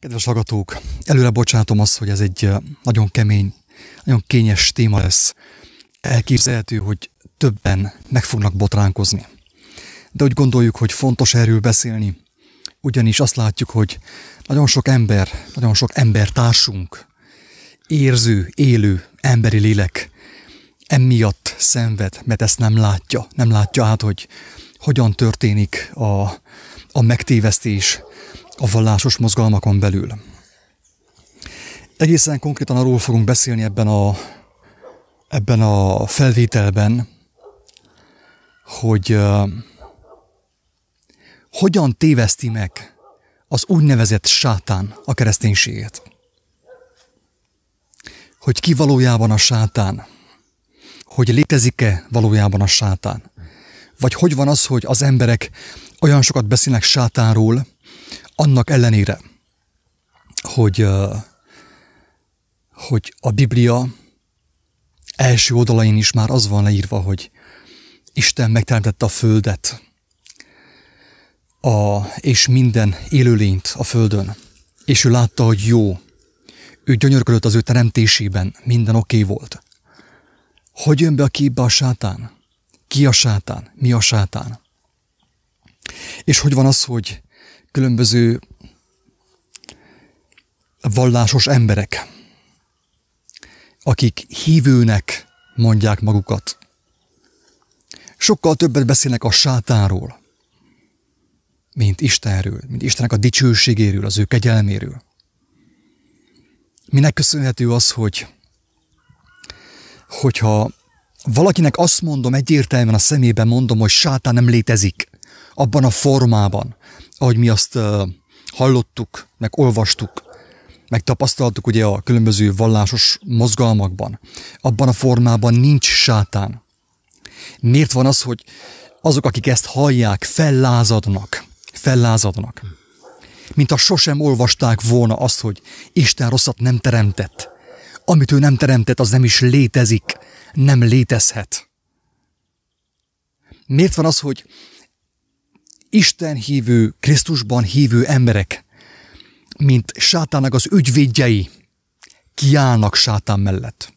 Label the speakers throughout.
Speaker 1: Kedves hallgatók, előre bocsátom azt, hogy ez egy nagyon kemény, nagyon kényes téma lesz. Elképzelhető, hogy többen meg fognak botránkozni. De úgy gondoljuk, hogy fontos erről beszélni, ugyanis azt látjuk, hogy nagyon sok ember, nagyon sok embertársunk, érző, élő, emberi lélek emiatt szenved, mert ezt nem látja. Nem látja át, hogy hogyan történik a, a megtévesztés, a vallásos mozgalmakon belül. Egészen konkrétan arról fogunk beszélni ebben a, ebben a felvételben, hogy uh, hogyan téveszti meg az úgynevezett sátán a kereszténységet. Hogy ki valójában a sátán. Hogy létezik-e valójában a sátán. Vagy hogy van az, hogy az emberek olyan sokat beszélnek sátánról, annak ellenére, hogy, hogy a Biblia első oldalain is már az van leírva, hogy Isten megteremtette a földet, a, és minden élőlényt a földön, és ő látta, hogy jó. Ő gyönyörködött az ő teremtésében, minden oké okay volt. Hogy jön be a képbe a sátán? Ki a sátán? Mi a sátán? És hogy van az, hogy különböző vallásos emberek, akik hívőnek mondják magukat. Sokkal többet beszélnek a sátánról, mint Istenről, mint Istennek a dicsőségéről, az ő kegyelméről. Minek köszönhető az, hogy hogyha valakinek azt mondom, egyértelműen a szemében mondom, hogy sátán nem létezik abban a formában, ahogy mi azt hallottuk, meg olvastuk, meg tapasztaltuk ugye a különböző vallásos mozgalmakban. Abban a formában nincs sátán. Miért van az, hogy azok, akik ezt hallják, fellázadnak, fellázadnak. Mint ha sosem olvasták volna azt, hogy Isten rosszat nem teremtett. Amit ő nem teremtett, az nem is létezik, nem létezhet. Miért van az, hogy Isten hívő, Krisztusban hívő emberek, mint sátának az ügyvédjei, kiállnak sátán mellett.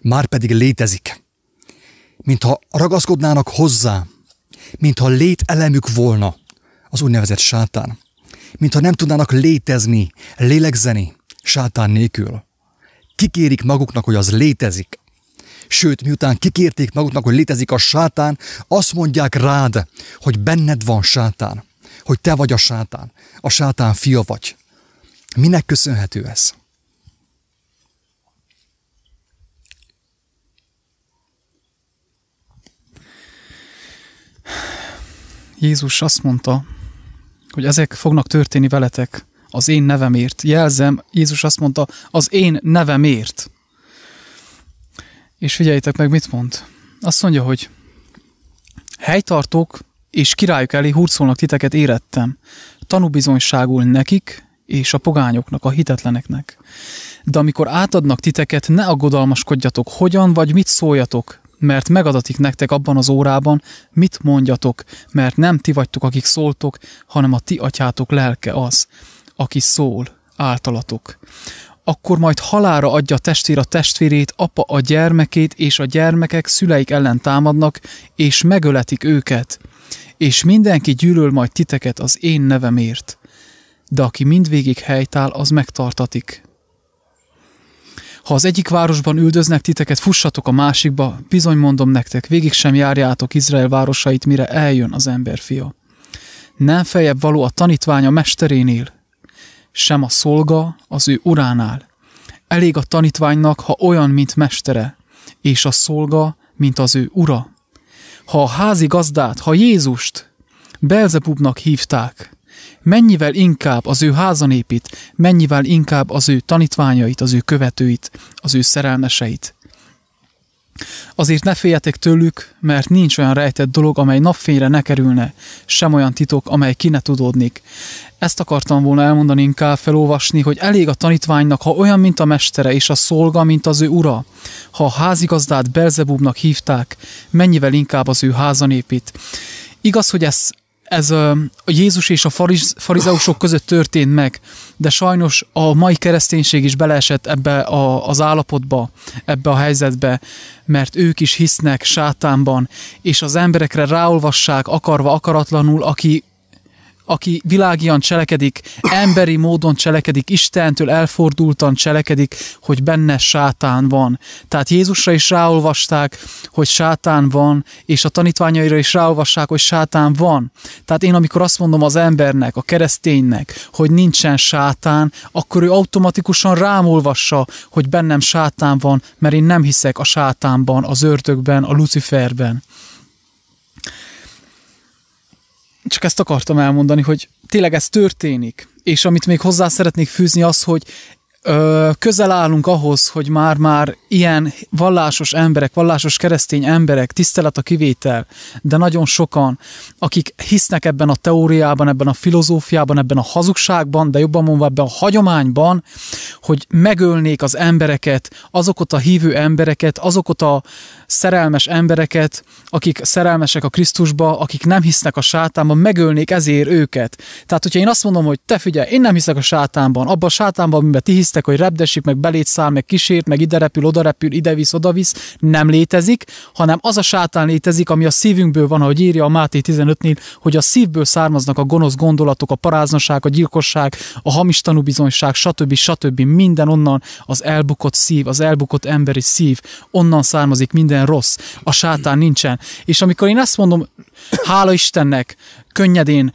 Speaker 1: Már pedig létezik. Mintha ragaszkodnának hozzá, mintha lételemük volna az úgynevezett sátán. Mintha nem tudnának létezni, lélegzeni sátán nélkül. Kikérik maguknak, hogy az létezik. Sőt, miután kikérték maguknak, hogy létezik a sátán, azt mondják rád, hogy benned van sátán, hogy te vagy a sátán, a sátán fia vagy. Minek köszönhető ez?
Speaker 2: Jézus azt mondta, hogy ezek fognak történni veletek az én nevemért. Jelzem, Jézus azt mondta, az én nevemért. És figyeljétek meg, mit mond. Azt mondja, hogy helytartók és királyok elé hurcolnak titeket érettem. Tanúbizonyságul nekik és a pogányoknak, a hitetleneknek. De amikor átadnak titeket, ne aggodalmaskodjatok, hogyan vagy mit szóljatok, mert megadatik nektek abban az órában, mit mondjatok, mert nem ti vagytok, akik szóltok, hanem a ti atyátok lelke az, aki szól általatok akkor majd halára adja a testvér a testvérét, apa a gyermekét, és a gyermekek szüleik ellen támadnak, és megöletik őket. És mindenki gyűlöl majd titeket az én nevemért. De aki mindvégig helytál, az megtartatik. Ha az egyik városban üldöznek titeket, fussatok a másikba, bizony mondom nektek, végig sem járjátok Izrael városait, mire eljön az emberfia. Nem feljebb való a tanítványa mesterénél, sem a szolga az ő uránál. Elég a tanítványnak, ha olyan, mint mestere, és a szolga, mint az ő ura. Ha a házi gazdát, ha Jézust Belzebubnak hívták, mennyivel inkább az ő házanépít, mennyivel inkább az ő tanítványait, az ő követőit, az ő szerelmeseit. Azért ne féljetek tőlük, mert nincs olyan rejtett dolog, amely napfényre ne kerülne, sem olyan titok, amely ki ne tudódnik. Ezt akartam volna elmondani, inkább felolvasni, hogy elég a tanítványnak, ha olyan, mint a mestere, és a szolga, mint az ő ura. Ha a házigazdát Belzebubnak hívták, mennyivel inkább az ő házan épít. Igaz, hogy ez ez a Jézus és a fariz, farizeusok között történt meg, de sajnos a mai kereszténység is beleesett ebbe a, az állapotba, ebbe a helyzetbe, mert ők is hisznek sátánban, és az emberekre ráolvassák akarva, akaratlanul, aki aki világian cselekedik, emberi módon cselekedik, Istentől elfordultan cselekedik, hogy benne sátán van. Tehát Jézusra is ráolvasták, hogy sátán van, és a tanítványaira is ráolvassák, hogy sátán van. Tehát én amikor azt mondom az embernek, a kereszténynek, hogy nincsen sátán, akkor ő automatikusan rám olvassa, hogy bennem sátán van, mert én nem hiszek a sátánban, az ördögben, a Luciferben csak ezt akartam elmondani, hogy tényleg ez történik. És amit még hozzá szeretnék fűzni az, hogy ö, közel állunk ahhoz, hogy már-már ilyen vallásos emberek, vallásos keresztény emberek, tisztelet a kivétel, de nagyon sokan, akik hisznek ebben a teóriában, ebben a filozófiában, ebben a hazugságban, de jobban mondva ebben a hagyományban, hogy megölnék az embereket, azokat a hívő embereket, azokat a szerelmes embereket, akik szerelmesek a Krisztusba, akik nem hisznek a sátánban, megölnék ezért őket. Tehát, hogyha én azt mondom, hogy te figyelj, én nem hiszek a sátánban, abban a sátánban, amiben ti hisztek, hogy repdesik, meg belétszáll, meg kísért, meg ide repül, oda repül, ide visz, oda visz, nem létezik, hanem az a sátán létezik, ami a szívünkből van, ahogy írja a Máté 15-nél, hogy a szívből származnak a gonosz gondolatok, a paráznaság, a gyilkosság, a hamis tanúbizonyság, stb. stb. Minden onnan az elbukott szív, az elbukott emberi szív, onnan származik minden rossz. A sátán nincsen. És amikor én ezt mondom, hála Istennek, könnyedén,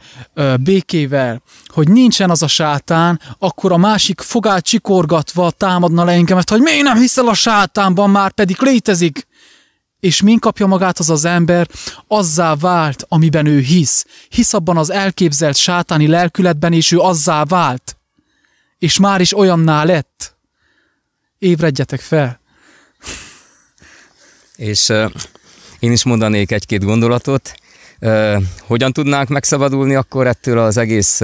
Speaker 2: békével, hogy nincsen az a sátán, akkor a másik fogát csikorgatva támadna le engemet, hogy miért nem hiszel a sátánban, már pedig létezik. És min kapja magát az az ember, azzá vált, amiben ő hisz. Hisz abban az elképzelt sátáni lelkületben, és ő azzá vált. És már is olyanná lett. Ébredjetek fel.
Speaker 3: És uh, én is mondanék egy-két gondolatot. Hogyan tudnánk megszabadulni akkor ettől az egész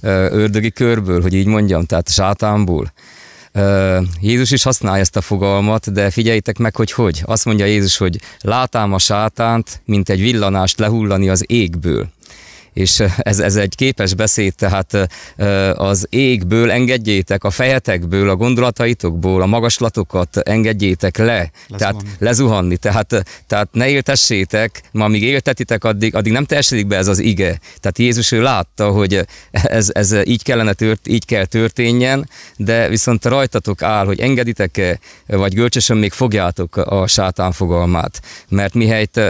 Speaker 3: ördögi körből, hogy így mondjam, tehát sátánból? Jézus is használja ezt a fogalmat, de figyeljétek meg, hogy hogy. Azt mondja Jézus, hogy látám a sátánt, mint egy villanást lehullani az égből és ez, ez egy képes beszéd, tehát az égből engedjétek, a fejetekből, a gondolataitokból, a magaslatokat engedjétek le, lezuhanni. tehát lezuhanni, tehát, tehát ne éltessétek, ma amíg éltetitek, addig, addig nem teljesedik be ez az ige. Tehát Jézus ő látta, hogy ez, ez így kellene tört, így kell történjen, de viszont rajtatok áll, hogy engeditek-e, vagy gölcsösen még fogjátok a sátán fogalmát. Mert mihelyt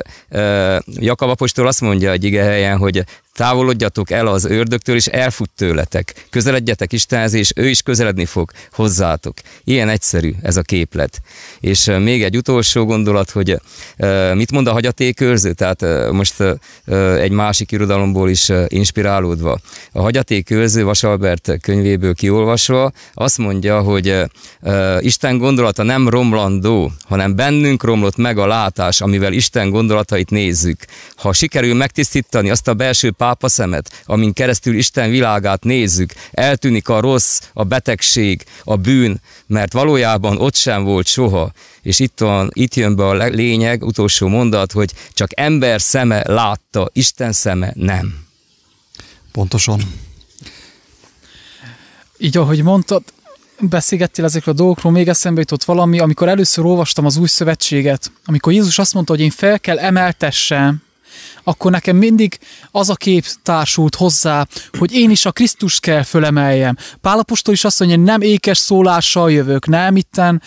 Speaker 3: Jakab apostol azt mondja egy ige helyen, hogy távolodjatok el az ördögtől, és elfut tőletek. Közeledjetek Istenhez, és ő is közeledni fog hozzátok. Ilyen egyszerű ez a képlet. És még egy utolsó gondolat, hogy mit mond a hagyatékőrző? Tehát most egy másik irodalomból is inspirálódva. A hagyatékőrző Vasalbert könyvéből kiolvasva azt mondja, hogy Isten gondolata nem romlandó, hanem bennünk romlott meg a látás, amivel Isten gondolatait nézzük. Ha sikerül megtisztítani azt a belső pár pápa szemet, amin keresztül Isten világát nézzük, eltűnik a rossz, a betegség, a bűn, mert valójában ott sem volt soha. És itt, van, itt jön be a lényeg, utolsó mondat, hogy csak ember szeme látta, Isten szeme nem.
Speaker 1: Pontosan.
Speaker 2: Így ahogy mondtad, beszélgettél ezekről a dolgokról, még eszembe jutott valami, amikor először olvastam az új szövetséget, amikor Jézus azt mondta, hogy én fel kell emeltessem akkor nekem mindig az a kép társult hozzá, hogy én is a Krisztust kell fölemeljem. Pálapostól is azt mondja, nem ékes szólással jövök, nem itten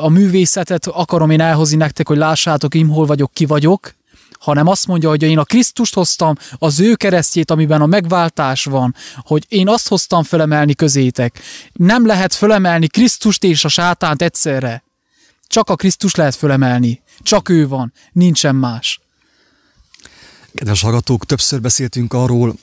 Speaker 2: a művészetet akarom én elhozni nektek, hogy lássátok, én hol vagyok, ki vagyok, hanem azt mondja, hogy én a Krisztust hoztam, az ő keresztjét, amiben a megváltás van, hogy én azt hoztam fölemelni közétek. Nem lehet fölemelni Krisztust és a sátánt egyszerre. Csak a Krisztus lehet fölemelni. Csak ő van, nincsen más.
Speaker 1: Kedves hallgatók, többször beszéltünk arról,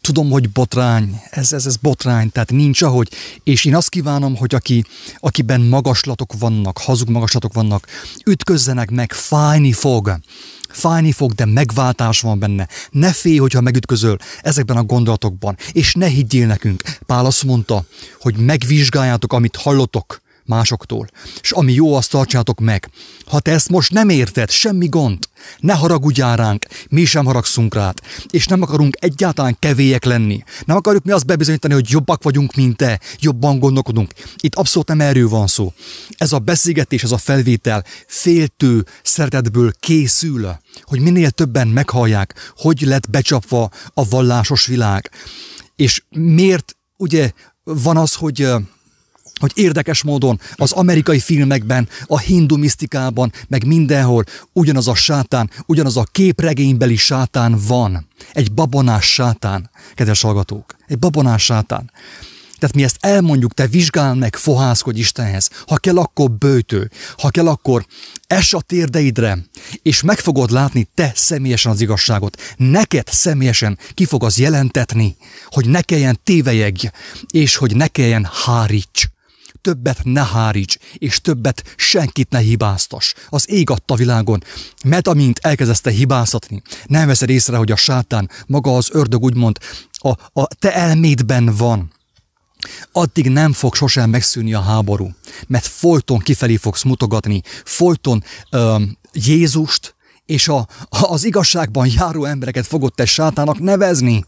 Speaker 1: tudom, hogy botrány, ez, ez, ez botrány, tehát nincs ahogy, és én azt kívánom, hogy aki, akiben magaslatok vannak, hazug magaslatok vannak, ütközzenek meg, fájni fog, fájni fog, de megváltás van benne. Ne félj, hogyha megütközöl ezekben a gondolatokban, és ne higgyél nekünk. Pál azt mondta, hogy megvizsgáljátok, amit hallotok, másoktól. És ami jó, azt tartsátok meg. Ha te ezt most nem érted, semmi gond. Ne haragudjál ránk, mi sem haragszunk rád. És nem akarunk egyáltalán kevélyek lenni. Nem akarjuk mi azt bebizonyítani, hogy jobbak vagyunk, mint te, jobban gondolkodunk. Itt abszolút nem erről van szó. Ez a beszélgetés, ez a felvétel féltő szeretetből készül, hogy minél többen meghallják, hogy lett becsapva a vallásos világ. És miért ugye van az, hogy hogy érdekes módon az amerikai filmekben, a hindu misztikában, meg mindenhol ugyanaz a sátán, ugyanaz a képregénybeli sátán van. Egy babonás sátán, kedves hallgatók. Egy babonás sátán. Tehát mi ezt elmondjuk, te vizsgál meg, fohászkodj Istenhez. Ha kell, akkor bőtő. Ha kell, akkor es a térdeidre, és meg fogod látni te személyesen az igazságot. Neked személyesen ki fog az jelentetni, hogy ne kelljen tévejegj, és hogy ne kelljen háríts többet ne háríts, és többet senkit ne hibáztas. Az ég adta világon, mert amint elkezdeste hibáztatni, nem veszed észre, hogy a sátán, maga az ördög úgymond a, a te elmédben van. Addig nem fog sosem megszűnni a háború, mert folyton kifelé fogsz mutogatni, folyton ö, Jézust és a, az igazságban járó embereket fogod te sátának nevezni.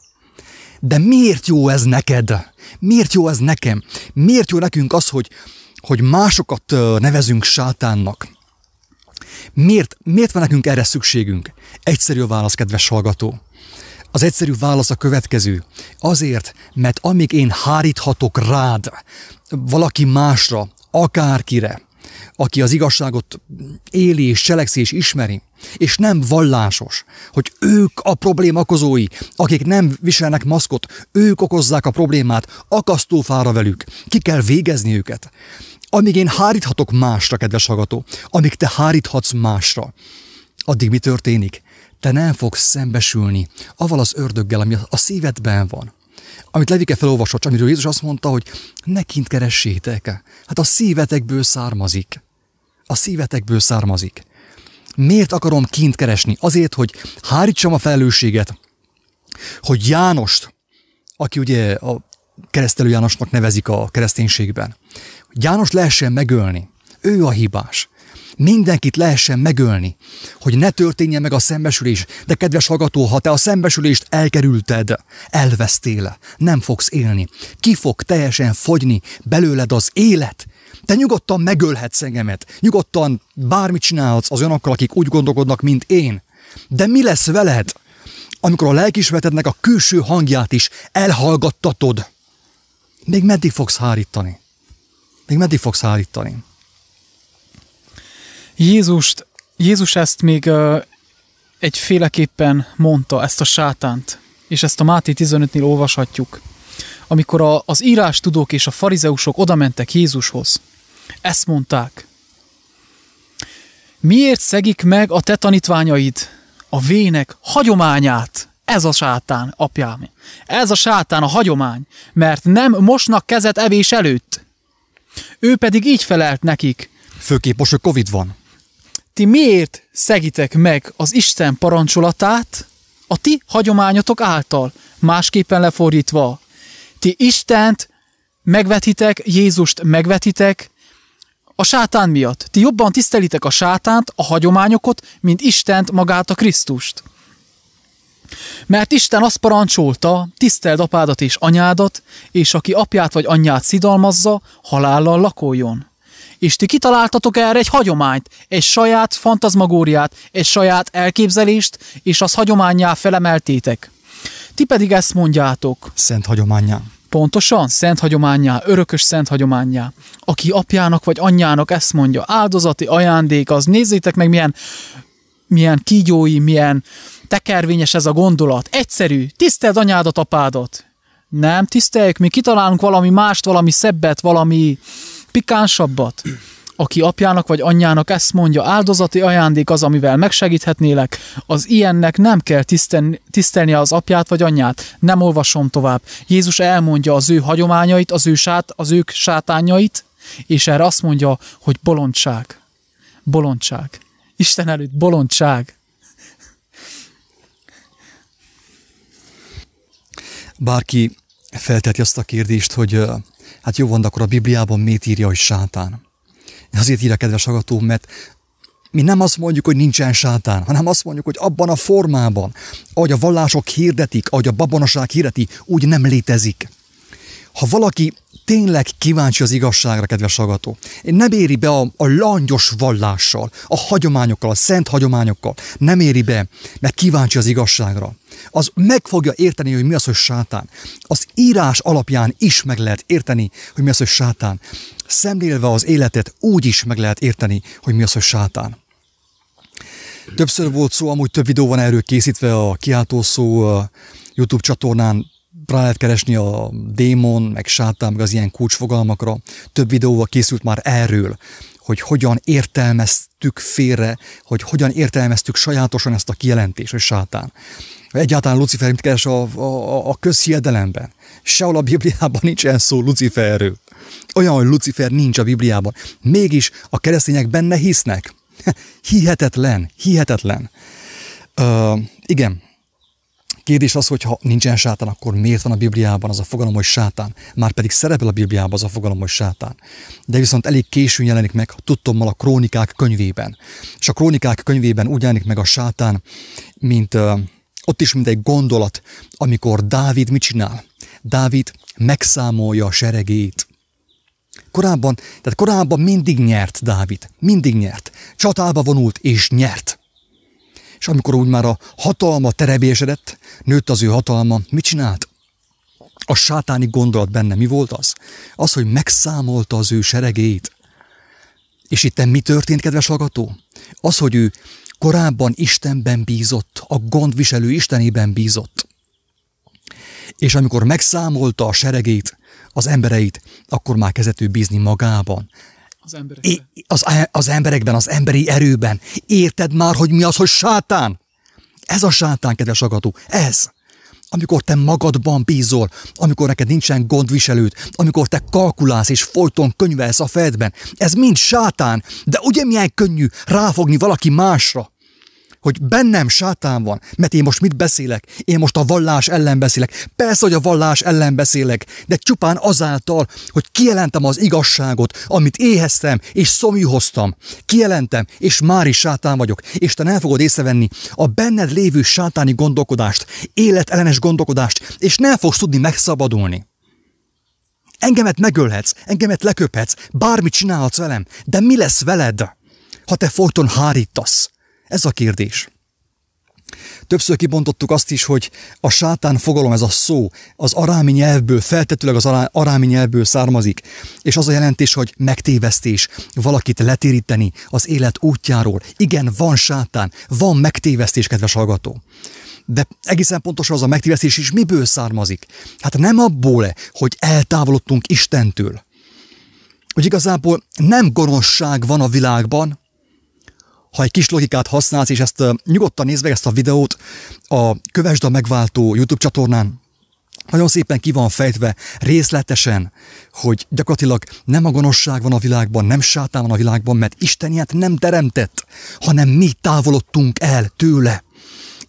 Speaker 1: De miért jó ez neked? Miért jó ez nekem? Miért jó nekünk az, hogy, hogy másokat nevezünk sátánnak? Miért, miért van nekünk erre szükségünk? Egyszerű a válasz, kedves hallgató. Az egyszerű válasz a következő. Azért, mert amíg én háríthatok rád, valaki másra, akárkire, aki az igazságot éli és cselekszi és ismeri, és nem vallásos, hogy ők a probléma okozói, akik nem viselnek maszkot, ők okozzák a problémát, akasztófára velük, ki kell végezni őket. Amíg én háríthatok másra, kedves hallgató, amíg te háríthatsz másra, addig mi történik? Te nem fogsz szembesülni aval az ördöggel, ami a szívedben van amit Levike felolvasott, amiről Jézus azt mondta, hogy ne kint keressétek. Hát a szívetekből származik. A szívetekből származik. Miért akarom kint keresni? Azért, hogy hárítsam a felelősséget, hogy Jánost, aki ugye a keresztelő Jánosnak nevezik a kereszténységben, hogy János lehessen megölni. Ő a hibás. Mindenkit lehessen megölni, hogy ne történjen meg a szembesülés. De kedves hallgató, ha te a szembesülést elkerülted, elvesztél, nem fogsz élni. Ki fog teljesen fogyni belőled az élet, te nyugodtan megölhetsz engemet, nyugodtan bármit csinálhatsz az olyanokkal, akik úgy gondolkodnak, mint én. De mi lesz veled, amikor a lelkismeretednek a külső hangját is elhallgattatod? Még meddig fogsz hárítani? Még meddig fogsz hárítani?
Speaker 2: Jézust, Jézus ezt még uh, egyféleképpen mondta, ezt a sátánt, és ezt a Máté 15-nél olvashatjuk. Amikor a, az írás tudók és a farizeusok odamentek Jézushoz, ezt mondták. Miért szegik meg a te tanítványaid a vének hagyományát? Ez a sátán, apjám. Ez a sátán a hagyomány, mert nem mosnak kezet evés előtt. Ő pedig így felelt nekik.
Speaker 1: Főképp most, hogy Covid van.
Speaker 2: Ti miért szegitek meg az Isten parancsolatát a ti hagyományotok által, másképpen lefordítva? Ti Istent megvetitek, Jézust megvetitek, a sátán miatt. Ti jobban tisztelitek a sátánt, a hagyományokat, mint Istent magát a Krisztust. Mert Isten azt parancsolta, tiszteld apádat és anyádat, és aki apját vagy anyját szidalmazza, halállal lakoljon. És ti kitaláltatok erre egy hagyományt, egy saját fantazmagóriát, egy saját elképzelést, és az hagyományá felemeltétek. Ti pedig ezt mondjátok.
Speaker 1: Szent hagyományá.
Speaker 2: Pontosan, szent hagyományá, örökös szent hagyományá. Aki apjának vagy anyjának ezt mondja, áldozati ajándék, az nézzétek meg milyen, milyen kígyói, milyen tekervényes ez a gondolat. Egyszerű, tiszteld anyádat, apádat. Nem, tiszteljük, mi kitalálunk valami mást, valami szebbet, valami pikánsabbat aki apjának vagy anyjának ezt mondja, áldozati ajándék az, amivel megsegíthetnélek, az ilyennek nem kell tisztelni, tisztelnie az apját vagy anyját. Nem olvasom tovább. Jézus elmondja az ő hagyományait, az ő sát, az ők sátányait, és erre azt mondja, hogy bolondság. Bolondság. Isten előtt bolondság.
Speaker 1: Bárki felteti azt a kérdést, hogy hát jó van, akkor a Bibliában mit írja, hogy sátán? Azért írja kedves hallgató, mert mi nem azt mondjuk, hogy nincsen sátán, hanem azt mondjuk, hogy abban a formában, ahogy a vallások hirdetik, ahogy a babonaság hirdeti, úgy nem létezik. Ha valaki tényleg kíváncsi az igazságra, kedves hallgató, nem éri be a, a langyos vallással, a hagyományokkal, a szent hagyományokkal, nem éri be, mert kíváncsi az igazságra. Az meg fogja érteni, hogy mi az, hogy sátán. Az írás alapján is meg lehet érteni, hogy mi az, hogy sátán. Szemlélve az életet úgy is meg lehet érteni, hogy mi az, hogy sátán. Többször volt szó, amúgy több videó van erről készítve a kiáltó szó YouTube csatornán, rá lehet keresni a démon, meg sátán, meg az ilyen kulcsfogalmakra. Több videóval készült már erről, hogy hogyan értelmeztük félre, hogy hogyan értelmeztük sajátosan ezt a kijelentést, hogy sátán. Egyáltalán Lucifer mit keres a, a, a közhiedelemben. Sehol a Bibliában nincsen szó Luciferről. Olyan, hogy Lucifer nincs a Bibliában. Mégis a keresztények benne hisznek. hihetetlen, hihetetlen. Uh, igen, Kérdés az, hogy ha nincsen sátán, akkor miért van a Bibliában az a fogalom, hogy sátán? Már pedig szerepel a Bibliában az a fogalom, hogy sátán. De viszont elég későn jelenik meg, tudtommal a krónikák könyvében. És a krónikák könyvében úgy jelenik meg a sátán, mint uh, ott is mint egy gondolat, amikor Dávid mit csinál? Dávid megszámolja a seregét. Korábban, tehát korábban mindig nyert Dávid, mindig nyert. Csatába vonult és nyert. És amikor úgy már a hatalma terebésedett, nőtt az ő hatalma, mit csinált? A sátáni gondolat benne mi volt az? Az, hogy megszámolta az ő seregét. És itt mi történt, kedves hallgató? Az, hogy ő korábban Istenben bízott, a gondviselő Istenében bízott. És amikor megszámolta a seregét, az embereit, akkor már kezdett ő bízni magában.
Speaker 2: Az emberekben.
Speaker 1: Az, az emberekben, az emberi erőben. Érted már, hogy mi az, hogy sátán? Ez a sátán, kedves agató, ez. Amikor te magadban bízol, amikor neked nincsen gondviselőd, amikor te kalkulálsz és folyton könyvelsz a fejedben, ez mind sátán, de ugye milyen könnyű ráfogni valaki másra hogy bennem sátán van, mert én most mit beszélek? Én most a vallás ellen beszélek. Persze, hogy a vallás ellen beszélek, de csupán azáltal, hogy kijelentem az igazságot, amit éheztem és szomjúhoztam. Kijelentem, és már is sátán vagyok, és te nem fogod észrevenni a benned lévő sátáni gondolkodást, életellenes gondolkodást, és nem fogsz tudni megszabadulni. Engemet megölhetsz, engemet leköphetsz, bármit csinálhatsz velem, de mi lesz veled, ha te folyton hárítasz? Ez a kérdés. Többször kibontottuk azt is, hogy a sátán fogalom, ez a szó, az arámi nyelvből, feltetőleg az arámi nyelvből származik, és az a jelentés, hogy megtévesztés, valakit letéríteni az élet útjáról. Igen, van sátán, van megtévesztés, kedves hallgató. De egészen pontosan az a megtévesztés is miből származik? Hát nem abból, hogy eltávolodtunk Istentől. Hogy igazából nem gonoszság van a világban, ha egy kis logikát használsz, és ezt nyugodtan nézd meg ezt a videót a Kövesd a Megváltó YouTube csatornán, nagyon szépen ki van fejtve részletesen, hogy gyakorlatilag nem a gonoszság van a világban, nem sátán van a világban, mert Isten ilyet nem teremtett, hanem mi távolodtunk el tőle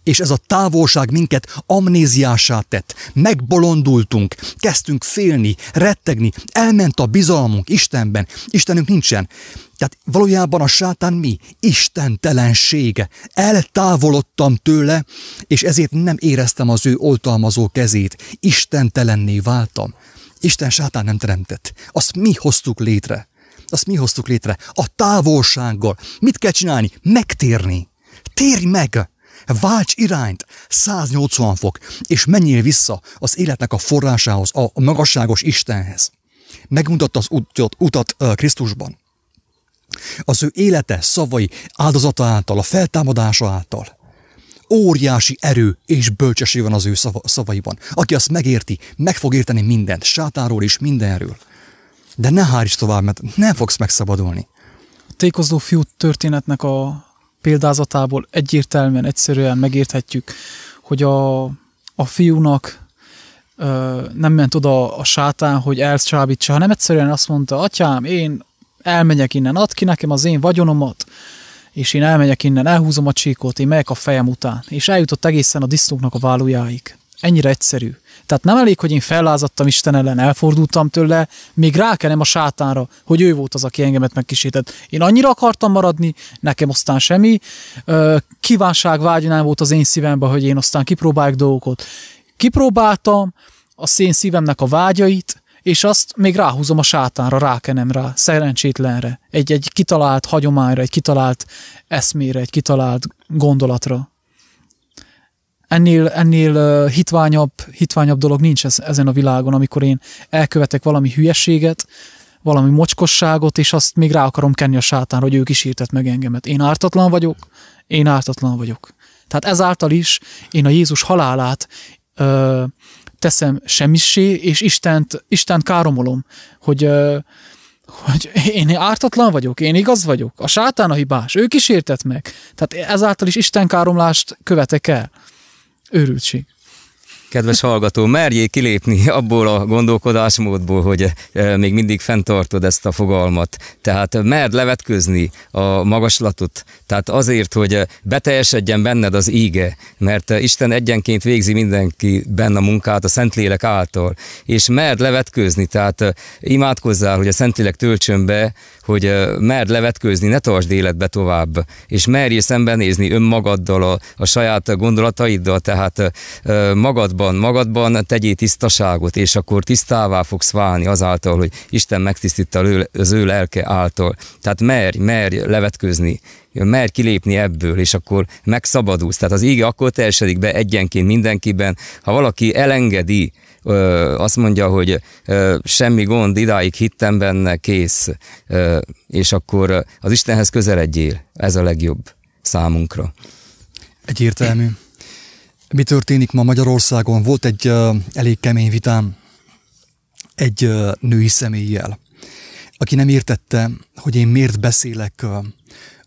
Speaker 1: és ez a távolság minket amnéziásá tett. Megbolondultunk, kezdtünk félni, rettegni, elment a bizalmunk Istenben. Istenünk nincsen. Tehát valójában a sátán mi? Istentelensége. Eltávolodtam tőle, és ezért nem éreztem az ő oltalmazó kezét. Istentelenné váltam. Isten sátán nem teremtett. Azt mi hoztuk létre. Azt mi hoztuk létre. A távolsággal. Mit kell csinálni? Megtérni. Térj meg! Válts irányt 180 fok, és menjél vissza az életnek a forrásához, a magasságos Istenhez. Megmutatta az utat, utat Krisztusban. Az ő élete, szavai, áldozata által, a feltámadása által. Óriási erő és bölcsesség van az ő szavaiban. Aki azt megérti, meg fog érteni mindent, sátáról is, mindenről. De ne hárts tovább, mert nem fogsz megszabadulni.
Speaker 2: A tékozó fiú történetnek a példázatából egyértelműen, egyszerűen megérthetjük, hogy a, a fiúnak ö, nem ment oda a sátán, hogy elcsábítsa, hanem egyszerűen azt mondta, atyám, én elmegyek innen, add ki nekem az én vagyonomat, és én elmegyek innen, elhúzom a csíkot, én megyek a fejem után. És eljutott egészen a disznóknak a vállójáig. Ennyire egyszerű. Tehát nem elég, hogy én fellázadtam Isten ellen, elfordultam tőle, még rákenem a sátánra, hogy ő volt az, aki engemet megkísértett. Én annyira akartam maradni, nekem aztán semmi. Kívánság vágyanál volt az én szívemben, hogy én aztán kipróbáljuk dolgokat. Kipróbáltam a szén szívemnek a vágyait, és azt még ráhúzom a sátánra, rákenem rá, szerencsétlenre, egy, egy kitalált hagyományra, egy kitalált eszmére, egy kitalált gondolatra. Ennél, ennél hitványabb, hitványabb dolog nincs ez, ezen a világon, amikor én elkövetek valami hülyességet, valami mocskosságot, és azt még rá akarom kenni a sátánra, hogy ő kísértett meg engemet. Én ártatlan vagyok, én ártatlan vagyok. Tehát ezáltal is én a Jézus halálát ö, teszem semmisé, és Istent, Istent káromolom, hogy, ö, hogy én ártatlan vagyok, én igaz vagyok, a sátán a hibás, ő kísértett meg. Tehát ezáltal is Isten káromlást követek el. Őrültség.
Speaker 3: Kedves hallgató, merjék kilépni abból a gondolkodásmódból, hogy e, még mindig fenntartod ezt a fogalmat. Tehát merd levetközni a magaslatot, tehát azért, hogy beteljesedjen benned az íge, mert Isten egyenként végzi mindenki benne a munkát a Szentlélek által. És merd levetközni, tehát imádkozzál, hogy a Szentlélek töltsön be, hogy merd levetkőzni, ne tartsd életbe tovább, és merjél szembenézni önmagaddal, a, a saját gondolataiddal, tehát magadban, magadban tegyél tisztaságot, és akkor tisztává fogsz válni azáltal, hogy Isten megtisztítta az ő lelke által. Tehát merj, merj levetkőzni, merj kilépni ebből, és akkor megszabadulsz. Tehát az íge akkor teljesedik be egyenként mindenkiben, ha valaki elengedi, azt mondja, hogy semmi gond, idáig hittem benne, kész, és akkor az Istenhez közeledjél. Ez a legjobb számunkra.
Speaker 1: Egyértelmű. Mi történik ma Magyarországon? Volt egy elég kemény vitám egy női személlyel, aki nem értette, hogy én miért beszélek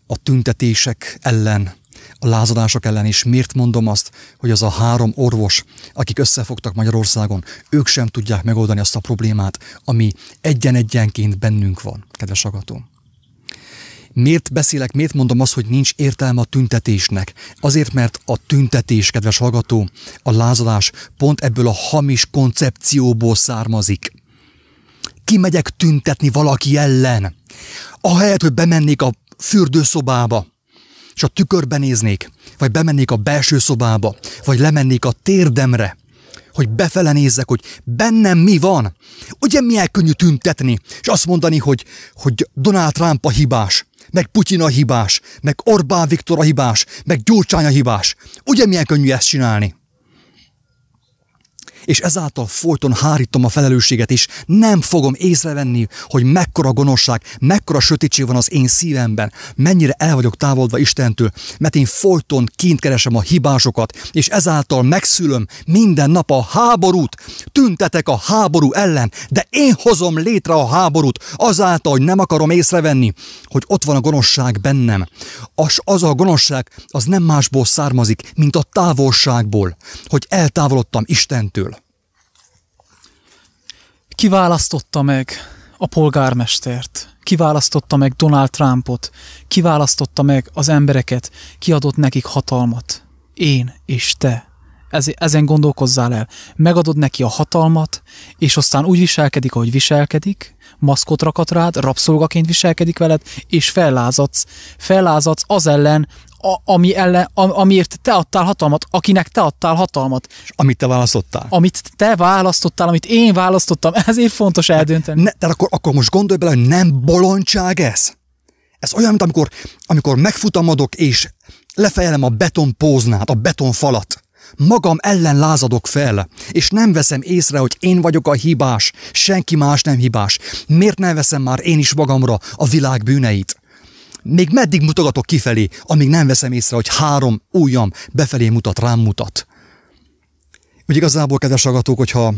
Speaker 1: a tüntetések ellen, a lázadások ellen, és miért mondom azt, hogy az a három orvos, akik összefogtak Magyarországon, ők sem tudják megoldani azt a problémát, ami egyen-egyenként bennünk van, kedves agató. Miért beszélek, miért mondom azt, hogy nincs értelme a tüntetésnek? Azért, mert a tüntetés, kedves hallgató, a lázadás pont ebből a hamis koncepcióból származik. Kimegyek tüntetni valaki ellen, ahelyett, hogy bemennék a fürdőszobába, és a tükörbe néznék, vagy bemennék a belső szobába, vagy lemennék a térdemre, hogy befele nézzek, hogy bennem mi van. Ugye milyen könnyű tüntetni, és azt mondani, hogy, hogy Donald Trump a hibás, meg Putyin a hibás, meg Orbán Viktor a hibás, meg Gyurcsány a hibás. Ugye milyen könnyű ezt csinálni? És ezáltal folyton hárítom a felelősséget, és nem fogom észrevenni, hogy mekkora gonoszság, mekkora sötétség van az én szívemben, mennyire el vagyok távolodva Istentől, mert én folyton kint keresem a hibásokat, és ezáltal megszülöm minden nap a háborút, tüntetek a háború ellen, de én hozom létre a háborút azáltal, hogy nem akarom észrevenni, hogy ott van a gonoszság bennem. Az, az a gonoszság az nem másból származik, mint a távolságból, hogy eltávolodtam Istentől.
Speaker 2: Kiválasztotta meg a polgármestert, kiválasztotta meg Donald Trumpot, kiválasztotta meg az embereket, kiadott nekik hatalmat. Én és te. Ez, ezen gondolkozzál el. Megadod neki a hatalmat, és aztán úgy viselkedik, ahogy viselkedik, maszkot rakat rád, rabszolgaként viselkedik veled, és fellázadsz. Fellázadsz az ellen, a, ami ellen, a, amiért te adtál hatalmat, akinek te adtál hatalmat.
Speaker 1: És amit te választottál.
Speaker 2: Amit te választottál, amit én választottam, ezért fontos eldönteni.
Speaker 1: Ne, de akkor, akkor most gondolj bele, hogy nem bolondság ez? Ez olyan, mint amikor, amikor megfutamodok és lefejelem a betonpóznát, a betonfalat. Magam ellen lázadok fel, és nem veszem észre, hogy én vagyok a hibás, senki más nem hibás. Miért nem veszem már én is magamra a világ bűneit? Még meddig mutogatok kifelé, amíg nem veszem észre, hogy három ujjam befelé mutat, rám mutat. Úgy igazából, kedves agatók, hogyha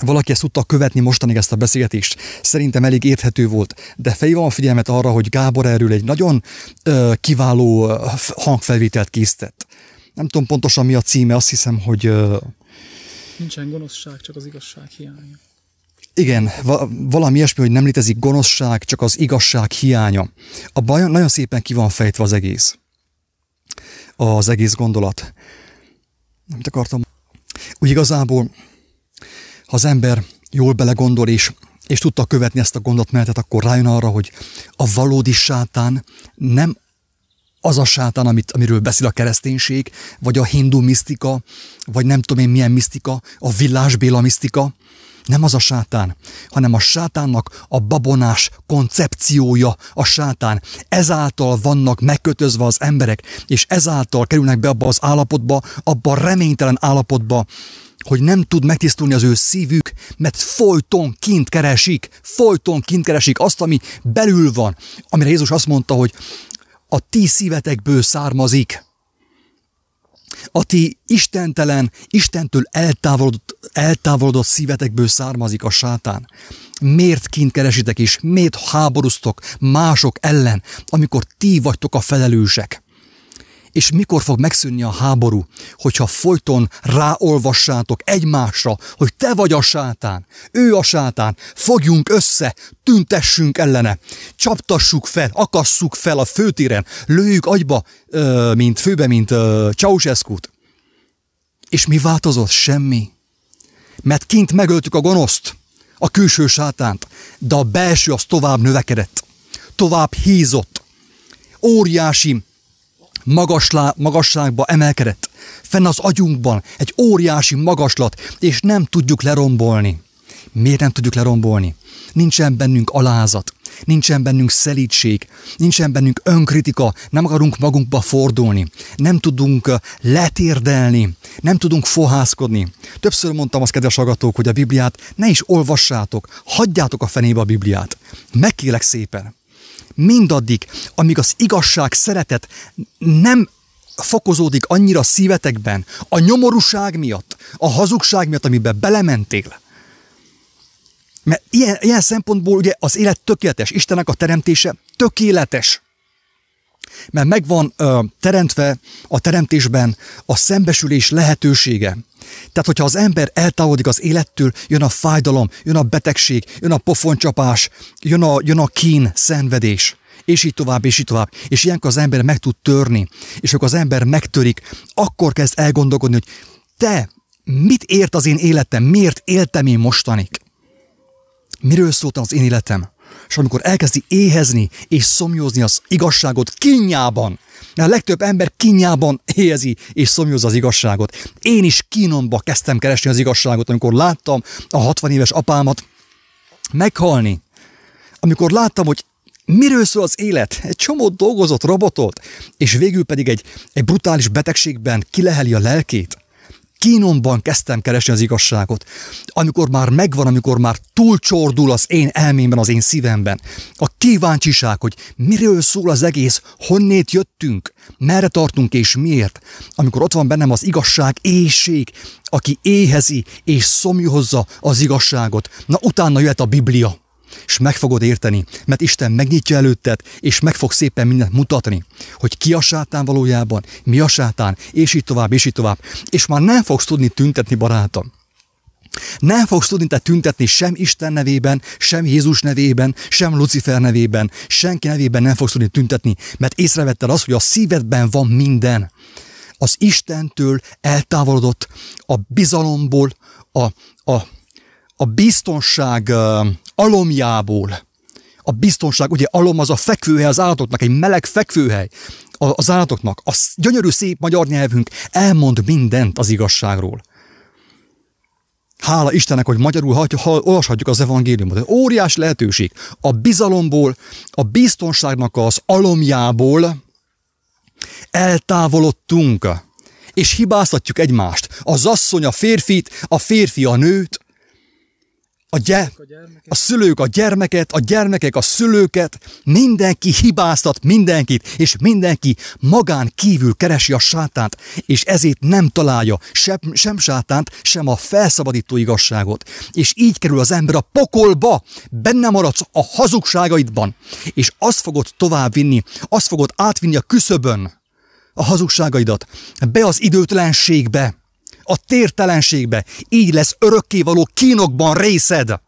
Speaker 1: valaki ezt tudta követni mostanig ezt a beszélgetést, szerintem elég érthető volt, de felhívom a figyelmet arra, hogy Gábor erről egy nagyon ö, kiváló hangfelvételt készített. Nem tudom pontosan mi a címe, azt hiszem, hogy... Ö,
Speaker 2: Nincsen gonoszság, csak az igazság hiánya.
Speaker 1: Igen, valami ilyesmi, hogy nem létezik gonoszság, csak az igazság hiánya. Abban nagyon szépen ki van fejtve az egész. Az egész gondolat. Nem akartam. Úgy igazából, ha az ember jól belegondol és, és tudta követni ezt a gondolatmenetet, akkor rájön arra, hogy a valódi sátán nem az a sátán, amit, amiről beszél a kereszténység, vagy a hindu misztika, vagy nem tudom én milyen misztika, a villásbéla misztika, nem az a sátán, hanem a sátánnak a babonás koncepciója a sátán. Ezáltal vannak megkötözve az emberek, és ezáltal kerülnek be abba az állapotba, abba a reménytelen állapotba, hogy nem tud megtisztulni az ő szívük, mert folyton kint keresik, folyton kint keresik azt, ami belül van, amire Jézus azt mondta, hogy a ti szívetekből származik. A ti istentelen, Istentől eltávolodott, eltávolodott szívetekből származik a sátán. Miért kint keresitek is, miért háborúztok mások ellen, amikor ti vagytok a felelősek? És mikor fog megszűnni a háború, hogyha folyton ráolvassátok egymásra, hogy te vagy a sátán, ő a sátán, fogjunk össze, tüntessünk ellene, csaptassuk fel, akasszuk fel a főtéren, lőjük agyba, mint főbe, mint Ceausescu-t. És mi változott? Semmi. Mert kint megöltük a gonoszt, a külső sátánt, de a belső az tovább növekedett, tovább hízott. Óriási magaslá, magasságba emelkedett. Fenn az agyunkban egy óriási magaslat, és nem tudjuk lerombolni. Miért nem tudjuk lerombolni? Nincsen bennünk alázat, nincsen bennünk szelítség, nincsen bennünk önkritika, nem akarunk magunkba fordulni, nem tudunk letérdelni, nem tudunk fohászkodni. Többször mondtam azt, kedves agatók, hogy a Bibliát ne is olvassátok, hagyjátok a fenébe a Bibliát. Megkélek szépen mindaddig, amíg az igazság, szeretet nem fokozódik annyira szívetekben, a nyomorúság miatt, a hazugság miatt, amiben belementél. Mert ilyen, ilyen szempontból ugye az élet tökéletes, Istennek a teremtése tökéletes. Mert megvan ö, teremtve a teremtésben a szembesülés lehetősége. Tehát, hogyha az ember eltávolodik az élettől, jön a fájdalom, jön a betegség, jön a pofoncsapás, jön a, jön a kín, szenvedés és így tovább, és így tovább. És ilyenkor az ember meg tud törni, és akkor az ember megtörik, akkor kezd elgondolkodni, hogy te, mit ért az én életem, miért éltem én mostanig? Miről szóltam az én életem? És amikor elkezdi éhezni és szomjózni az igazságot kinyában, a legtöbb ember kinyában éhezi és szomjózza az igazságot. Én is kínomba kezdtem keresni az igazságot, amikor láttam a 60 éves apámat meghalni. Amikor láttam, hogy miről szól az élet? Egy csomó dolgozott, robotot, és végül pedig egy, egy brutális betegségben kileheli a lelkét. Kínomban kezdtem keresni az igazságot. Amikor már megvan, amikor már túlcsordul az én elmémben, az én szívemben. A kíváncsiság, hogy miről szól az egész, honnét jöttünk, merre tartunk és miért. Amikor ott van bennem az igazság, éjség, aki éhezi és szomjúhozza az igazságot. Na utána jöhet a Biblia és meg fogod érteni, mert Isten megnyitja előtted, és meg fog szépen mindent mutatni, hogy ki a sátán valójában, mi a sátán, és így tovább, és így tovább. És már nem fogsz tudni tüntetni, barátom. Nem fogsz tudni te tüntetni sem Isten nevében, sem Jézus nevében, sem Lucifer nevében, senki nevében nem fogsz tudni tüntetni, mert észrevetted azt, hogy a szívedben van minden. Az Istentől eltávolodott, a bizalomból, a, a, a biztonság alomjából. A biztonság, ugye alom az a fekvőhely az állatoknak, egy meleg fekvőhely az állatoknak. A gyönyörű szép magyar nyelvünk elmond mindent az igazságról. Hála Istennek, hogy magyarul ha, ha olvashatjuk az evangéliumot. Óriás lehetőség. A bizalomból, a biztonságnak az alomjából eltávolodtunk, és hibáztatjuk egymást. Az asszony a férfit, a férfi a nőt, a, gy- a szülők a gyermeket, a gyermekek a szülőket, mindenki hibáztat mindenkit, és mindenki magán kívül keresi a sátánt, és ezért nem találja sem, sem sátánt, sem a felszabadító igazságot. És így kerül az ember a pokolba, benne maradsz a hazugságaidban, és azt fogod továbbvinni, azt fogod átvinni a küszöbön, a hazugságaidat, be az időtlenségbe, a tértelenségbe. Így lesz örökkévaló kínokban részed.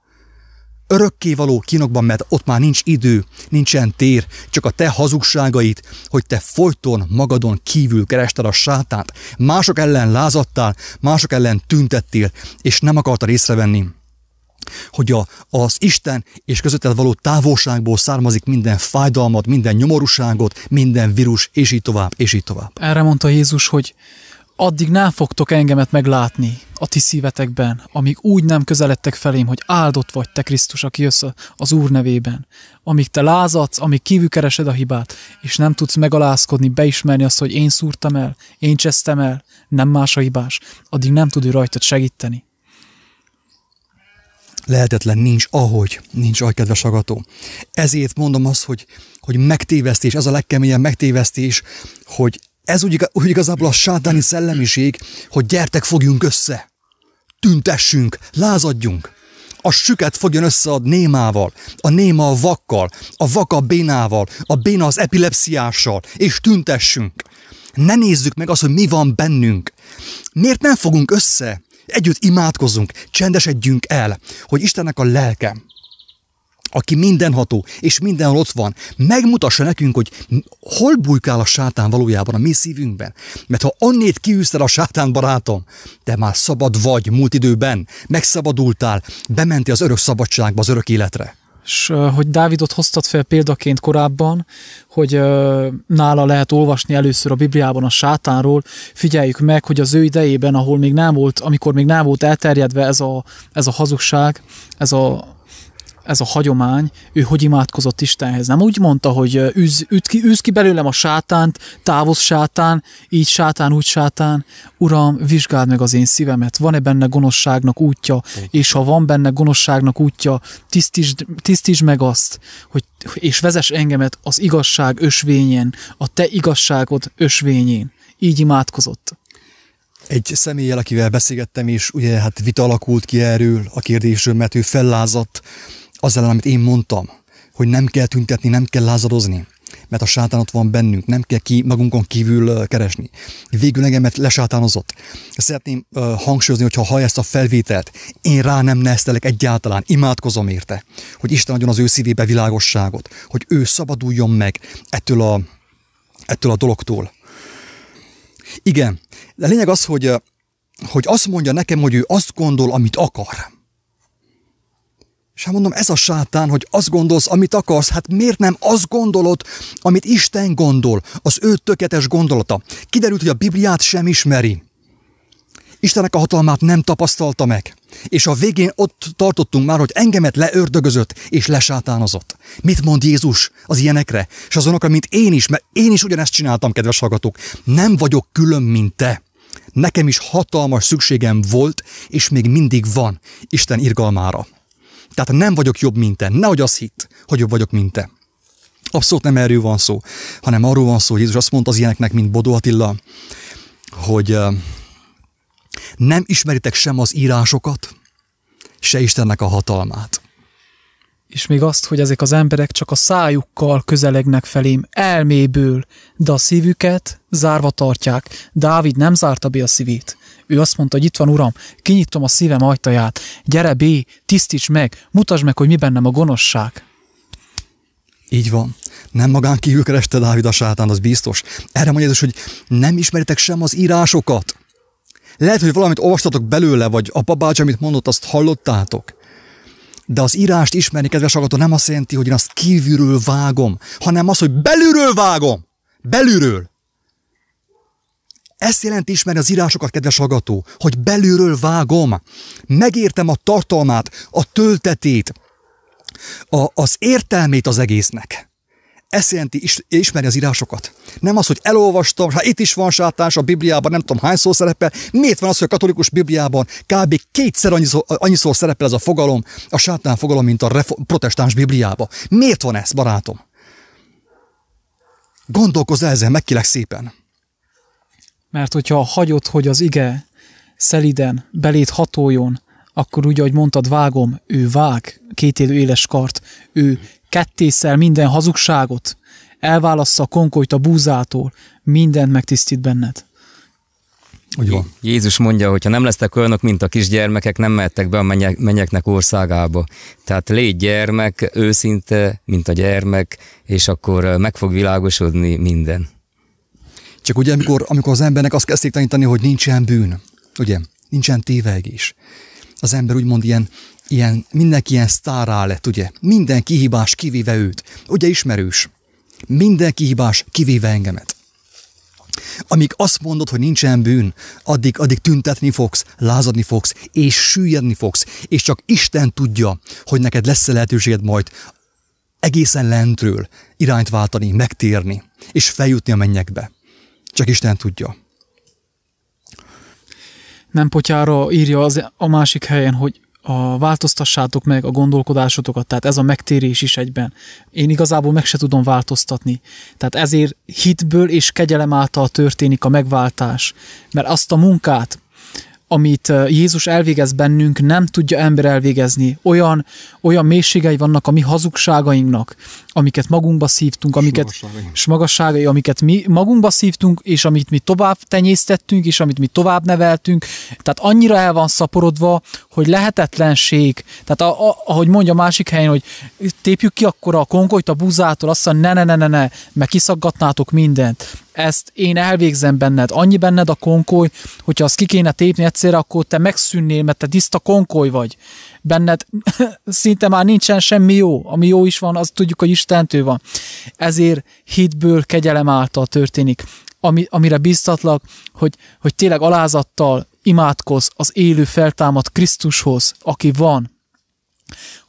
Speaker 1: örökkévaló kínokban, mert ott már nincs idő, nincsen tér, csak a te hazugságait, hogy te folyton magadon kívül kerested a sátánt, mások ellen lázadtál, mások ellen tüntettél, és nem akartad észrevenni, hogy a, az Isten és közötted való távolságból származik minden fájdalmat, minden nyomorúságot, minden vírus, és így tovább, és így tovább.
Speaker 2: Erre mondta Jézus, hogy addig nem fogtok engemet meglátni a ti szívetekben, amíg úgy nem közeledtek felém, hogy áldott vagy te Krisztus, aki jössz az Úr nevében. Amíg te lázadsz, amíg kívül keresed a hibát, és nem tudsz megalázkodni, beismerni azt, hogy én szúrtam el, én csesztem el, nem más a hibás, addig nem tud ő rajtad segíteni.
Speaker 1: Lehetetlen nincs ahogy, nincs ahogy, kedves agató. Ezért mondom azt, hogy, hogy megtévesztés, ez a legkeményebb megtévesztés, hogy ez úgy, úgy igazából a sátáni szellemiség, hogy gyertek, fogjunk össze, tüntessünk, lázadjunk. A süket fogjon össze a némával, a néma a vakkal, a vak a bénával, a béna az epilepsziással, és tüntessünk. Ne nézzük meg azt, hogy mi van bennünk. Miért nem fogunk össze? Együtt imádkozunk, csendesedjünk el, hogy Istennek a lelke, aki mindenható, és mindenhol ott van, megmutassa nekünk, hogy hol bujkál a sátán valójában a mi szívünkben. Mert ha annét kiűzted a sátán, barátom, te már szabad vagy múlt időben, megszabadultál, bementi az örök szabadságba, az örök életre.
Speaker 2: És hogy Dávidot hoztad fel példaként korábban, hogy nála lehet olvasni először a Bibliában a sátánról, figyeljük meg, hogy az ő idejében, ahol még nem volt, amikor még nem volt elterjedve ez a, ez a hazugság, ez a ez a hagyomány, ő hogy imádkozott Istenhez. Nem úgy mondta, hogy űz, üt ki, űz ki belőlem a sátánt, távoz sátán, így sátán, úgy sátán. Uram, vizsgáld meg az én szívemet, van-e benne gonoszságnak útja, és ha van benne gonoszságnak útja, tisztítsd, tisztítsd meg azt, hogy, és vezes engemet az igazság ösvényen, a te igazságod ösvényén. Így imádkozott.
Speaker 1: Egy személyel, akivel beszélgettem, és ugye hát vita alakult ki erről a kérdésről, mert ő fellázadt, az ellen, amit én mondtam, hogy nem kell tüntetni, nem kell lázadozni, mert a sátán ott van bennünk, nem kell ki magunkon kívül keresni. Végül engemet lesátánozott. Szeretném uh, hangsúlyozni, hogyha hallja ezt a felvételt, én rá nem nesztelek egyáltalán, imádkozom érte, hogy Isten adjon az ő szívébe világosságot, hogy ő szabaduljon meg ettől a, ettől a dologtól. Igen, de a lényeg az, hogy, hogy azt mondja nekem, hogy ő azt gondol, amit akar. És hát mondom, ez a sátán, hogy azt gondolsz, amit akarsz, hát miért nem azt gondolod, amit Isten gondol, az ő tökéletes gondolata. Kiderült, hogy a Bibliát sem ismeri. Istennek a hatalmát nem tapasztalta meg. És a végén ott tartottunk már, hogy engemet leördögözött és lesátánozott. Mit mond Jézus az ilyenekre? És azonokra, mint én is, mert én is ugyanezt csináltam, kedves hallgatók. Nem vagyok külön, mint te. Nekem is hatalmas szükségem volt, és még mindig van Isten irgalmára. Tehát nem vagyok jobb, mint te. Nehogy azt hitt, hogy jobb vagyok, mint te. Abszolút nem erről van szó, hanem arról van szó, hogy Jézus azt mondta az ilyeneknek, mint Bodó Attila, hogy nem ismeritek sem az írásokat, se Istennek a hatalmát.
Speaker 2: És még azt, hogy ezek az emberek csak a szájukkal közelegnek felém elméből, de a szívüket zárva tartják. Dávid nem zárta be a szívét. Ő azt mondta, hogy itt van, uram, kinyitom a szívem ajtaját, gyere B, tisztíts meg, mutasd meg, hogy mi bennem a gonoszság.
Speaker 1: Így van. Nem magán kívül kereste Dávid a sátán, az biztos. Erre mondja Jézus, hogy nem ismeritek sem az írásokat. Lehet, hogy valamit olvastatok belőle, vagy a babács, amit mondott, azt hallottátok. De az írást ismerni, kedves hallgató, nem azt jelenti, hogy én azt kívülről vágom, hanem az, hogy belülről vágom. Belülről. Ezt jelenti ismerni az írásokat, kedves hallgató, hogy belülről vágom. Megértem a tartalmát, a töltetét, a, az értelmét az egésznek. Ezt jelenti is, az írásokat. Nem az, hogy elolvastam, ha itt is van sátás a Bibliában, nem tudom hány szó szerepel. Miért van az, hogy a katolikus Bibliában kb. kétszer annyiszor, annyiszor szerepel ez a fogalom, a sátán fogalom, mint a refo- protestáns Bibliában? Miért van ez, barátom? Gondolkozz ezzel, megkilek szépen.
Speaker 2: Mert hogyha hagyod, hogy az ige szeliden belét hatoljon, akkor úgy, ahogy mondtad, vágom, ő vág kétélő éles kart, ő kettészel minden hazugságot, elválassza a konkolyt a búzától, mindent megtisztít benned.
Speaker 1: Úgy van.
Speaker 3: Jézus mondja, hogy ha nem lesztek olyanok, mint a kisgyermekek, nem mehettek be a mennyek, mennyeknek országába. Tehát légy gyermek, őszinte, mint a gyermek, és akkor meg fog világosodni minden.
Speaker 1: Csak ugye, amikor, amikor az embernek azt kezdték tanítani, hogy nincsen bűn, ugye, nincsen tévegés. Az ember úgymond ilyen, ilyen mindenki ilyen sztárá lett, ugye, minden kihibás kivéve őt. Ugye ismerős. Minden kihibás kivéve engemet. Amíg azt mondod, hogy nincsen bűn, addig, addig tüntetni fogsz, lázadni fogsz, és süllyedni fogsz, és csak Isten tudja, hogy neked lesz -e lehetőséged majd egészen lentről irányt váltani, megtérni, és feljutni a mennyekbe. Csak Isten tudja.
Speaker 2: Nem potyára írja az, a másik helyen, hogy a változtassátok meg a gondolkodásotokat, tehát ez a megtérés is egyben. Én igazából meg se tudom változtatni. Tehát ezért hitből és kegyelem által történik a megváltás. Mert azt a munkát, amit Jézus elvégez bennünk, nem tudja ember elvégezni. Olyan, olyan mélységei vannak a mi hazugságainknak, amiket magunkba szívtunk, amiket és magasságai, amiket mi magunkba szívtunk, és amit mi tovább tenyésztettünk, és amit mi tovább neveltünk. Tehát annyira el van szaporodva, hogy lehetetlenség. Tehát a, a, ahogy mondja a másik helyen, hogy tépjük ki akkor a konkolyt a búzától, azt mondja, ne, ne, ne, ne, ne, meg kiszaggatnátok mindent ezt én elvégzem benned, annyi benned a konkoly, hogyha azt ki kéne tépni egyszerre, akkor te megszűnnél, mert te tiszta konkoly vagy. Benned szinte már nincsen semmi jó. Ami jó is van, azt tudjuk, hogy Istentől van. Ezért hitből kegyelem által történik. Ami, amire biztatlak, hogy, hogy tényleg alázattal imádkoz az élő feltámad Krisztushoz, aki van,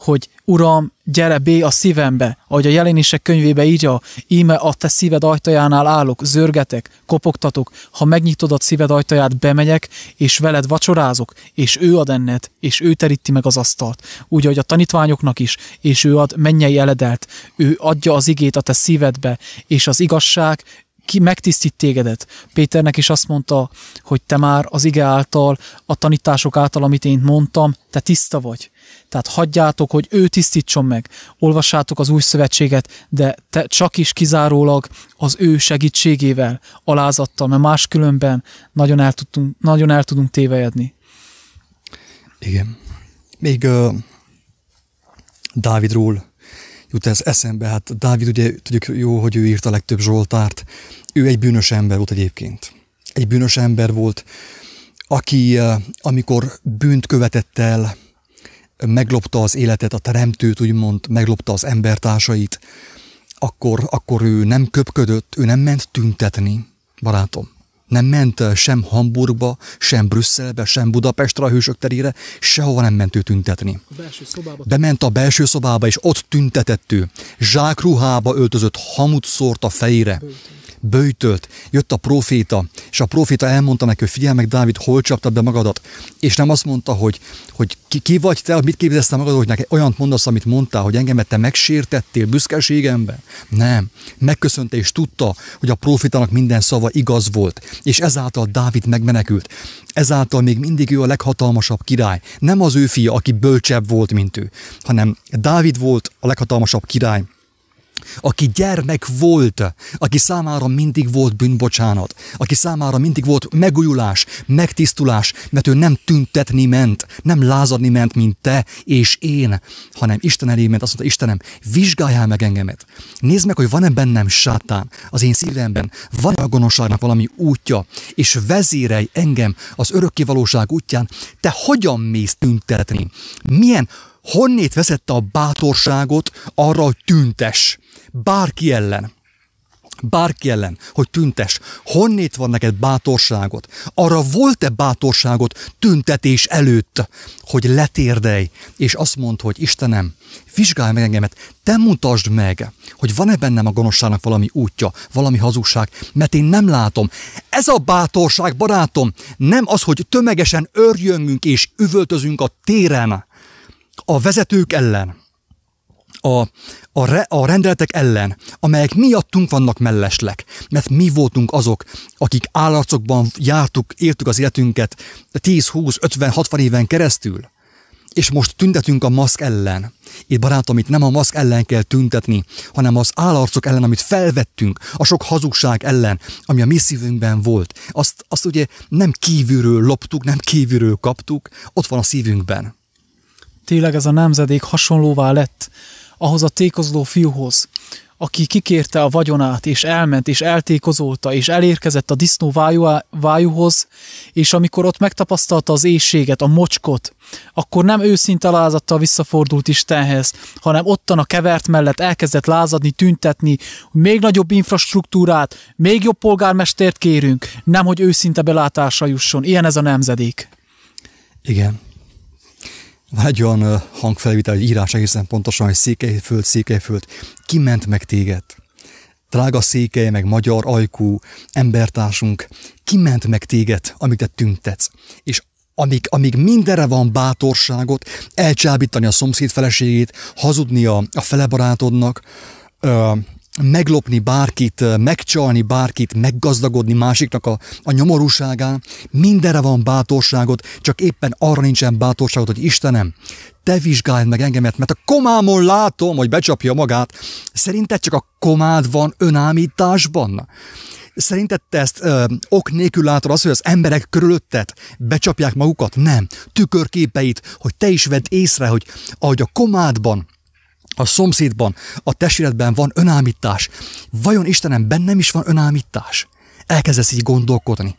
Speaker 2: hogy Uram, gyere bé a szívembe, ahogy a jelenések könyvébe írja, íme a te szíved ajtajánál állok, zörgetek, kopogtatok, ha megnyitod a szíved ajtaját, bemegyek, és veled vacsorázok, és ő ad enned, és ő teríti meg az asztalt. Úgy, ahogy a tanítványoknak is, és ő ad mennyei eledelt, ő adja az igét a te szívedbe, és az igazság ki megtisztít tégedet. Péternek is azt mondta, hogy te már az ige által, a tanítások által, amit én mondtam, te tiszta vagy. Tehát hagyjátok, hogy ő tisztítson meg. Olvassátok az új szövetséget, de te csak is kizárólag az ő segítségével, alázattal, mert máskülönben nagyon el, tudtunk, nagyon el tudunk tévejedni.
Speaker 1: Igen. Még uh, Dávidról jut ez eszembe. Hát Dávid ugye tudjuk jó, hogy ő írta a legtöbb Zsoltárt. Ő egy bűnös ember volt egyébként. Egy bűnös ember volt, aki amikor bűnt követett el, meglopta az életet, a teremtőt úgymond, meglopta az embertársait, akkor, akkor ő nem köpködött, ő nem ment tüntetni, barátom. Nem ment sem Hamburgba, sem Brüsszelbe, sem Budapestre a hősök terére, sehova nem ment ő tüntetni.
Speaker 2: A belső szobába.
Speaker 1: Bement a belső szobába, és ott tüntetett ő. Zsákruhába öltözött, hamut szórt a fejére. Böjtön bőjtölt, jött a proféta, és a proféta elmondta neki, hogy figyelj meg, Dávid, hol csaptad be magadat, és nem azt mondta, hogy, hogy ki, ki vagy te, mit képzelsz magad, hogy neki olyan mondasz, amit mondtál, hogy engemet te megsértettél büszkeségemben. Nem. Megköszönte és tudta, hogy a profétának minden szava igaz volt, és ezáltal Dávid megmenekült. Ezáltal még mindig ő a leghatalmasabb király. Nem az ő fia, aki bölcsebb volt, mint ő, hanem Dávid volt a leghatalmasabb király, aki gyermek volt, aki számára mindig volt bűnbocsánat, aki számára mindig volt megújulás, megtisztulás, mert ő nem tüntetni ment, nem lázadni ment, mint te és én, hanem Isten elé ment, azt mondta, Istenem, vizsgáljál meg engemet. Nézd meg, hogy van-e bennem sátán az én szívemben, van-e a gonoszságnak valami útja, és vezérelj engem az örökkivalóság útján, te hogyan mész tüntetni? Milyen honnét veszette a bátorságot arra, hogy tüntes? Bárki ellen. Bárki ellen, hogy tüntes. Honnét van neked bátorságot? Arra volt-e bátorságot tüntetés előtt, hogy letérdelj, és azt mondd, hogy Istenem, vizsgálj meg engemet, te mutasd meg, hogy van-e bennem a gonoszságnak valami útja, valami hazugság, mert én nem látom. Ez a bátorság, barátom, nem az, hogy tömegesen örjöngünk és üvöltözünk a téren, a vezetők ellen, a, a, re, a rendeletek ellen, amelyek miattunk vannak melleslek, mert mi voltunk azok, akik állarcokban jártuk, éltük az életünket 10, 20, 50, 60 éven keresztül. és most tüntetünk a maszk ellen. Itt barátom, itt nem a maszk ellen kell tüntetni, hanem az állarcok ellen, amit felvettünk, a sok hazugság ellen, ami a mi szívünkben volt. Azt, azt ugye nem kívülről loptuk, nem kívülről kaptuk, ott van a szívünkben.
Speaker 2: Tényleg ez a nemzedék hasonlóvá lett ahhoz a tékozló fiúhoz, aki kikérte a vagyonát, és elment, és eltékozolta, és elérkezett a disznó vájú, vájúhoz, és amikor ott megtapasztalta az éjséget, a mocskot, akkor nem őszinte lázadtal visszafordult Istenhez, hanem ottan a kevert mellett elkezdett lázadni, tüntetni, még nagyobb infrastruktúrát, még jobb polgármestert kérünk, nem hogy őszinte belátásra jusson. Ilyen ez a nemzedék.
Speaker 1: Igen. Egy olyan hangfelvétel, egy írás egészen pontosan, hogy Székelyföld, Székelyföld, ki ment meg téged? Drága székely, meg magyar ajkú embertársunk, ki ment meg téged, amit te tüntetsz? És amíg, amíg mindenre van bátorságot, elcsábítani a szomszéd feleségét, hazudni a, a felebarátodnak, ö, meglopni bárkit, megcsalni bárkit, meggazdagodni másiknak a, a nyomorúságán, mindenre van bátorságod, csak éppen arra nincsen bátorságod, hogy Istenem, te vizsgálj meg engemet, mert a komámon látom, hogy becsapja magát. Szerinted csak a komád van önámításban? Szerinted te ezt ö, ok nélkül látod az, hogy az emberek körülötted becsapják magukat? Nem. Tükörképeit, hogy te is vedd észre, hogy ahogy a komádban a szomszédban, a testvéredben van önállítás. Vajon Istenem, bennem is van önállítás? Elkezdesz így gondolkodni.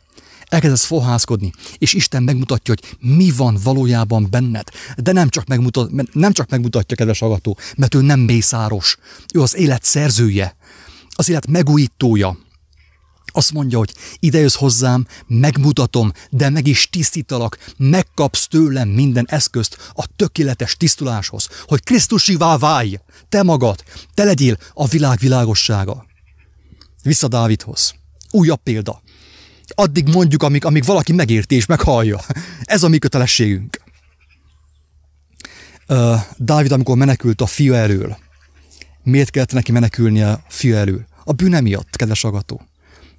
Speaker 1: Elkezdesz fohászkodni, és Isten megmutatja, hogy mi van valójában benned. De nem csak, megmutat, nem csak megmutatja, kedves agató, mert ő nem mészáros. Ő az élet szerzője, az élet megújítója, azt mondja, hogy ide jössz hozzám, megmutatom, de meg is tisztítalak, megkapsz tőlem minden eszközt a tökéletes tisztuláshoz, hogy Krisztusivá válj, te magad, te legyél a világ világossága. Vissza Dávidhoz. Újabb példa. Addig mondjuk, amíg, amíg valaki megérti és meghallja. Ez a mi kötelességünk. Uh, Dávid, amikor menekült a fia elől, miért kellett neki menekülnie a fia elől? A bűne miatt, kedves agató.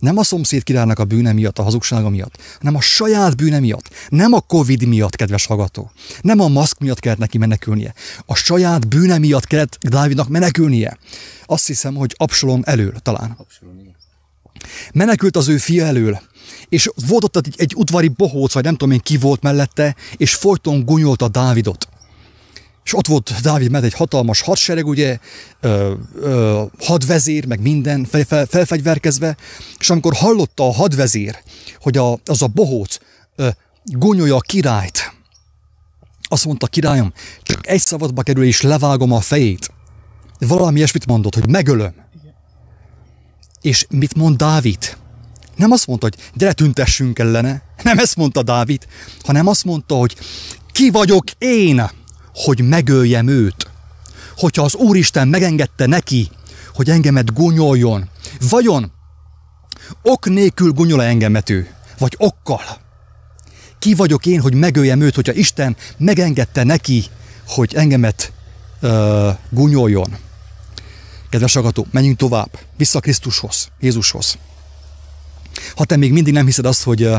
Speaker 1: Nem a szomszéd királynak a bűne miatt, a hazugsága miatt, hanem a saját bűne miatt. Nem a Covid miatt, kedves hallgató. Nem a maszk miatt kellett neki menekülnie. A saját bűne miatt kellett Dávidnak menekülnie. Azt hiszem, hogy Absalom elől talán. Menekült az ő fia elől, és volt ott egy, egy udvari bohóc, vagy nem tudom én ki volt mellette, és folyton gunyolta Dávidot és ott volt Dávid mert egy hatalmas hadsereg, ugye, ö, ö, hadvezér, meg minden fel, fel, felfegyverkezve, és amikor hallotta a hadvezér, hogy a, az a bohóc ö, gonyolja a királyt, azt mondta, királyom, csak egy szabadba kerül, és levágom a fejét. Valami ilyesmit mondott, hogy megölöm. És mit mond Dávid? Nem azt mondta, hogy gyere tüntessünk ellene, nem ezt mondta Dávid, hanem azt mondta, hogy ki vagyok én, hogy megöljem őt. Hogyha az Úristen megengedte neki, hogy engemet gúnyoljon, vajon ok nélkül gúnyol engemet ő, vagy okkal? Ki vagyok én, hogy megöljem őt, hogyha Isten megengedte neki, hogy engemet uh, gúnyoljon? Kedves agató, menjünk tovább, vissza Krisztushoz, Jézushoz. Ha te még mindig nem hiszed azt, hogy,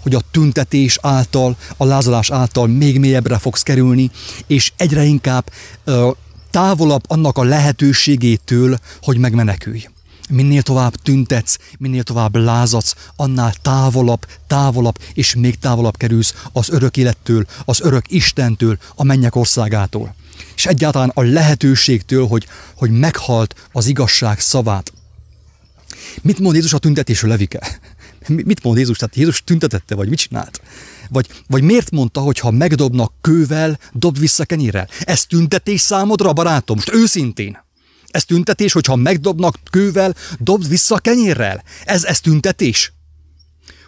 Speaker 1: hogy a tüntetés által, a lázadás által még mélyebbre fogsz kerülni, és egyre inkább távolabb annak a lehetőségétől, hogy megmenekülj. Minél tovább tüntetsz, minél tovább lázadsz, annál távolabb, távolabb és még távolabb kerülsz az örök élettől, az örök Istentől, a mennyek országától. És egyáltalán a lehetőségtől, hogy, hogy meghalt az igazság szavát. Mit mond Jézus a tüntetésről, Levike? Mit mond Jézus? Tehát Jézus tüntetette, vagy mit csinált? Vagy, vagy miért mondta, hogy ha megdobnak kővel, dob vissza kenyérrel? Ez tüntetés számodra, barátom? Most őszintén. Ez tüntetés, hogyha megdobnak kővel, dobd vissza kenyérrel? Ez, ez tüntetés?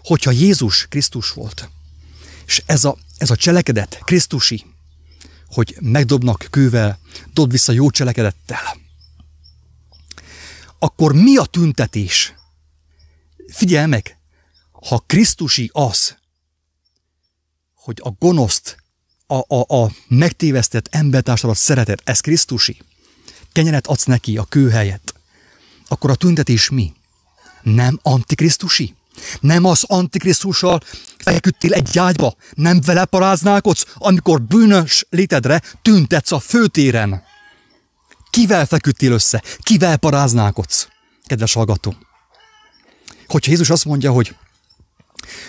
Speaker 1: Hogyha Jézus Krisztus volt, és ez a, ez a cselekedet Krisztusi, hogy megdobnak kővel, dobd vissza jó cselekedettel, akkor mi a tüntetés? Figyelj meg, ha Krisztusi az, hogy a gonoszt, a, a, a megtévesztett embertársadat szereted, ez Krisztusi, kenyeret adsz neki a kő helyett, akkor a tüntetés mi? Nem antikrisztusi? Nem az antikrisztussal feküdtél egy ágyba, nem vele paráználkodsz, amikor bűnös létedre tüntetsz a főtéren. Kivel feküdtél össze? Kivel paráználkodsz? Kedves hallgató. Hogyha Jézus azt mondja, hogy,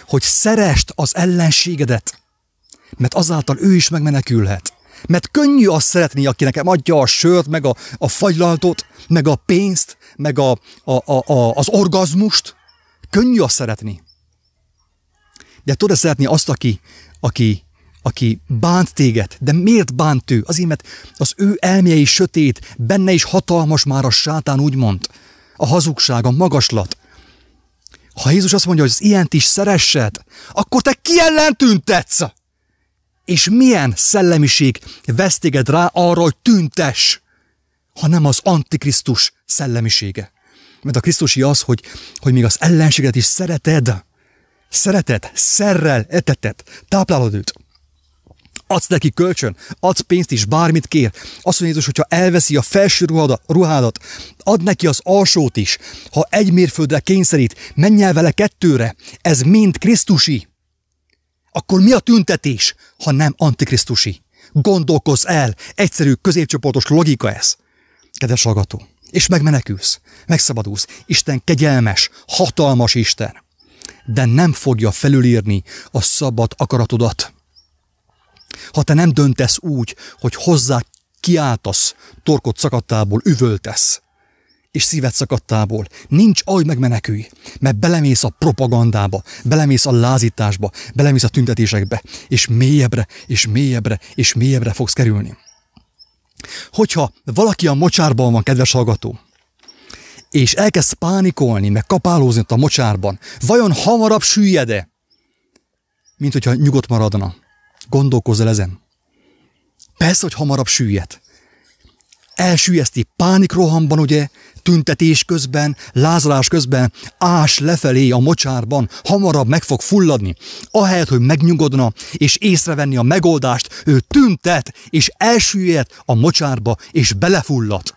Speaker 1: hogy szerest az ellenségedet, mert azáltal ő is megmenekülhet. Mert könnyű azt szeretni, aki nekem adja a sört, meg a, a fagylaltot, meg a pénzt, meg a, a, a, a, az orgazmust. Könnyű azt szeretni. De tudod szeretni azt, aki, aki, aki bánt téged. De miért bánt ő? Azért, mert az ő elméje is sötét, benne is hatalmas már a sátán, úgymond. A hazugság, a magaslat. Ha Jézus azt mondja, hogy az ilyent is szeressed, akkor te ki ellen tüntetsz? És milyen szellemiség vesz rá arra, hogy tüntes, ha nem az antikrisztus szellemisége. Mert a Krisztusi az, hogy, hogy még az ellenséget is szereted. Szereted, szerrel eteted, táplálod őt. Adsz neki kölcsön, adsz pénzt is, bármit kér. Azt mondja Jézus, hogyha elveszi a felső ruhádat, ruhádat, ad neki az alsót is. Ha egy mérföldre kényszerít, menj el vele kettőre. Ez mind Krisztusi. Akkor mi a tüntetés, ha nem antikrisztusi? Gondolkozz el, egyszerű középcsoportos logika ez. Kedves hallgató, és megmenekülsz, megszabadulsz. Isten kegyelmes, hatalmas Isten, de nem fogja felülírni a szabad akaratodat. Ha te nem döntesz úgy, hogy hozzá kiáltasz, torkot szakadtából üvöltesz, és szíved szakadtából. Nincs aj megmenekülj, mert belemész a propagandába, belemész a lázításba, belemész a tüntetésekbe, és mélyebbre, és mélyebbre, és mélyebbre fogsz kerülni. Hogyha valaki a mocsárban van, kedves hallgató, és elkezd pánikolni, meg kapálózni ott a mocsárban, vajon hamarabb süllyed-e, mint hogyha nyugodt maradna? Gondolkozz ezen. Persze, hogy hamarabb süllyed. Elsüllyeszti pánikrohamban, ugye, tüntetés közben, lázalás közben, ás lefelé a mocsárban, hamarabb meg fog fulladni. Ahelyett, hogy megnyugodna és észrevenni a megoldást, ő tüntet és elsüllyed a mocsárba és belefullad.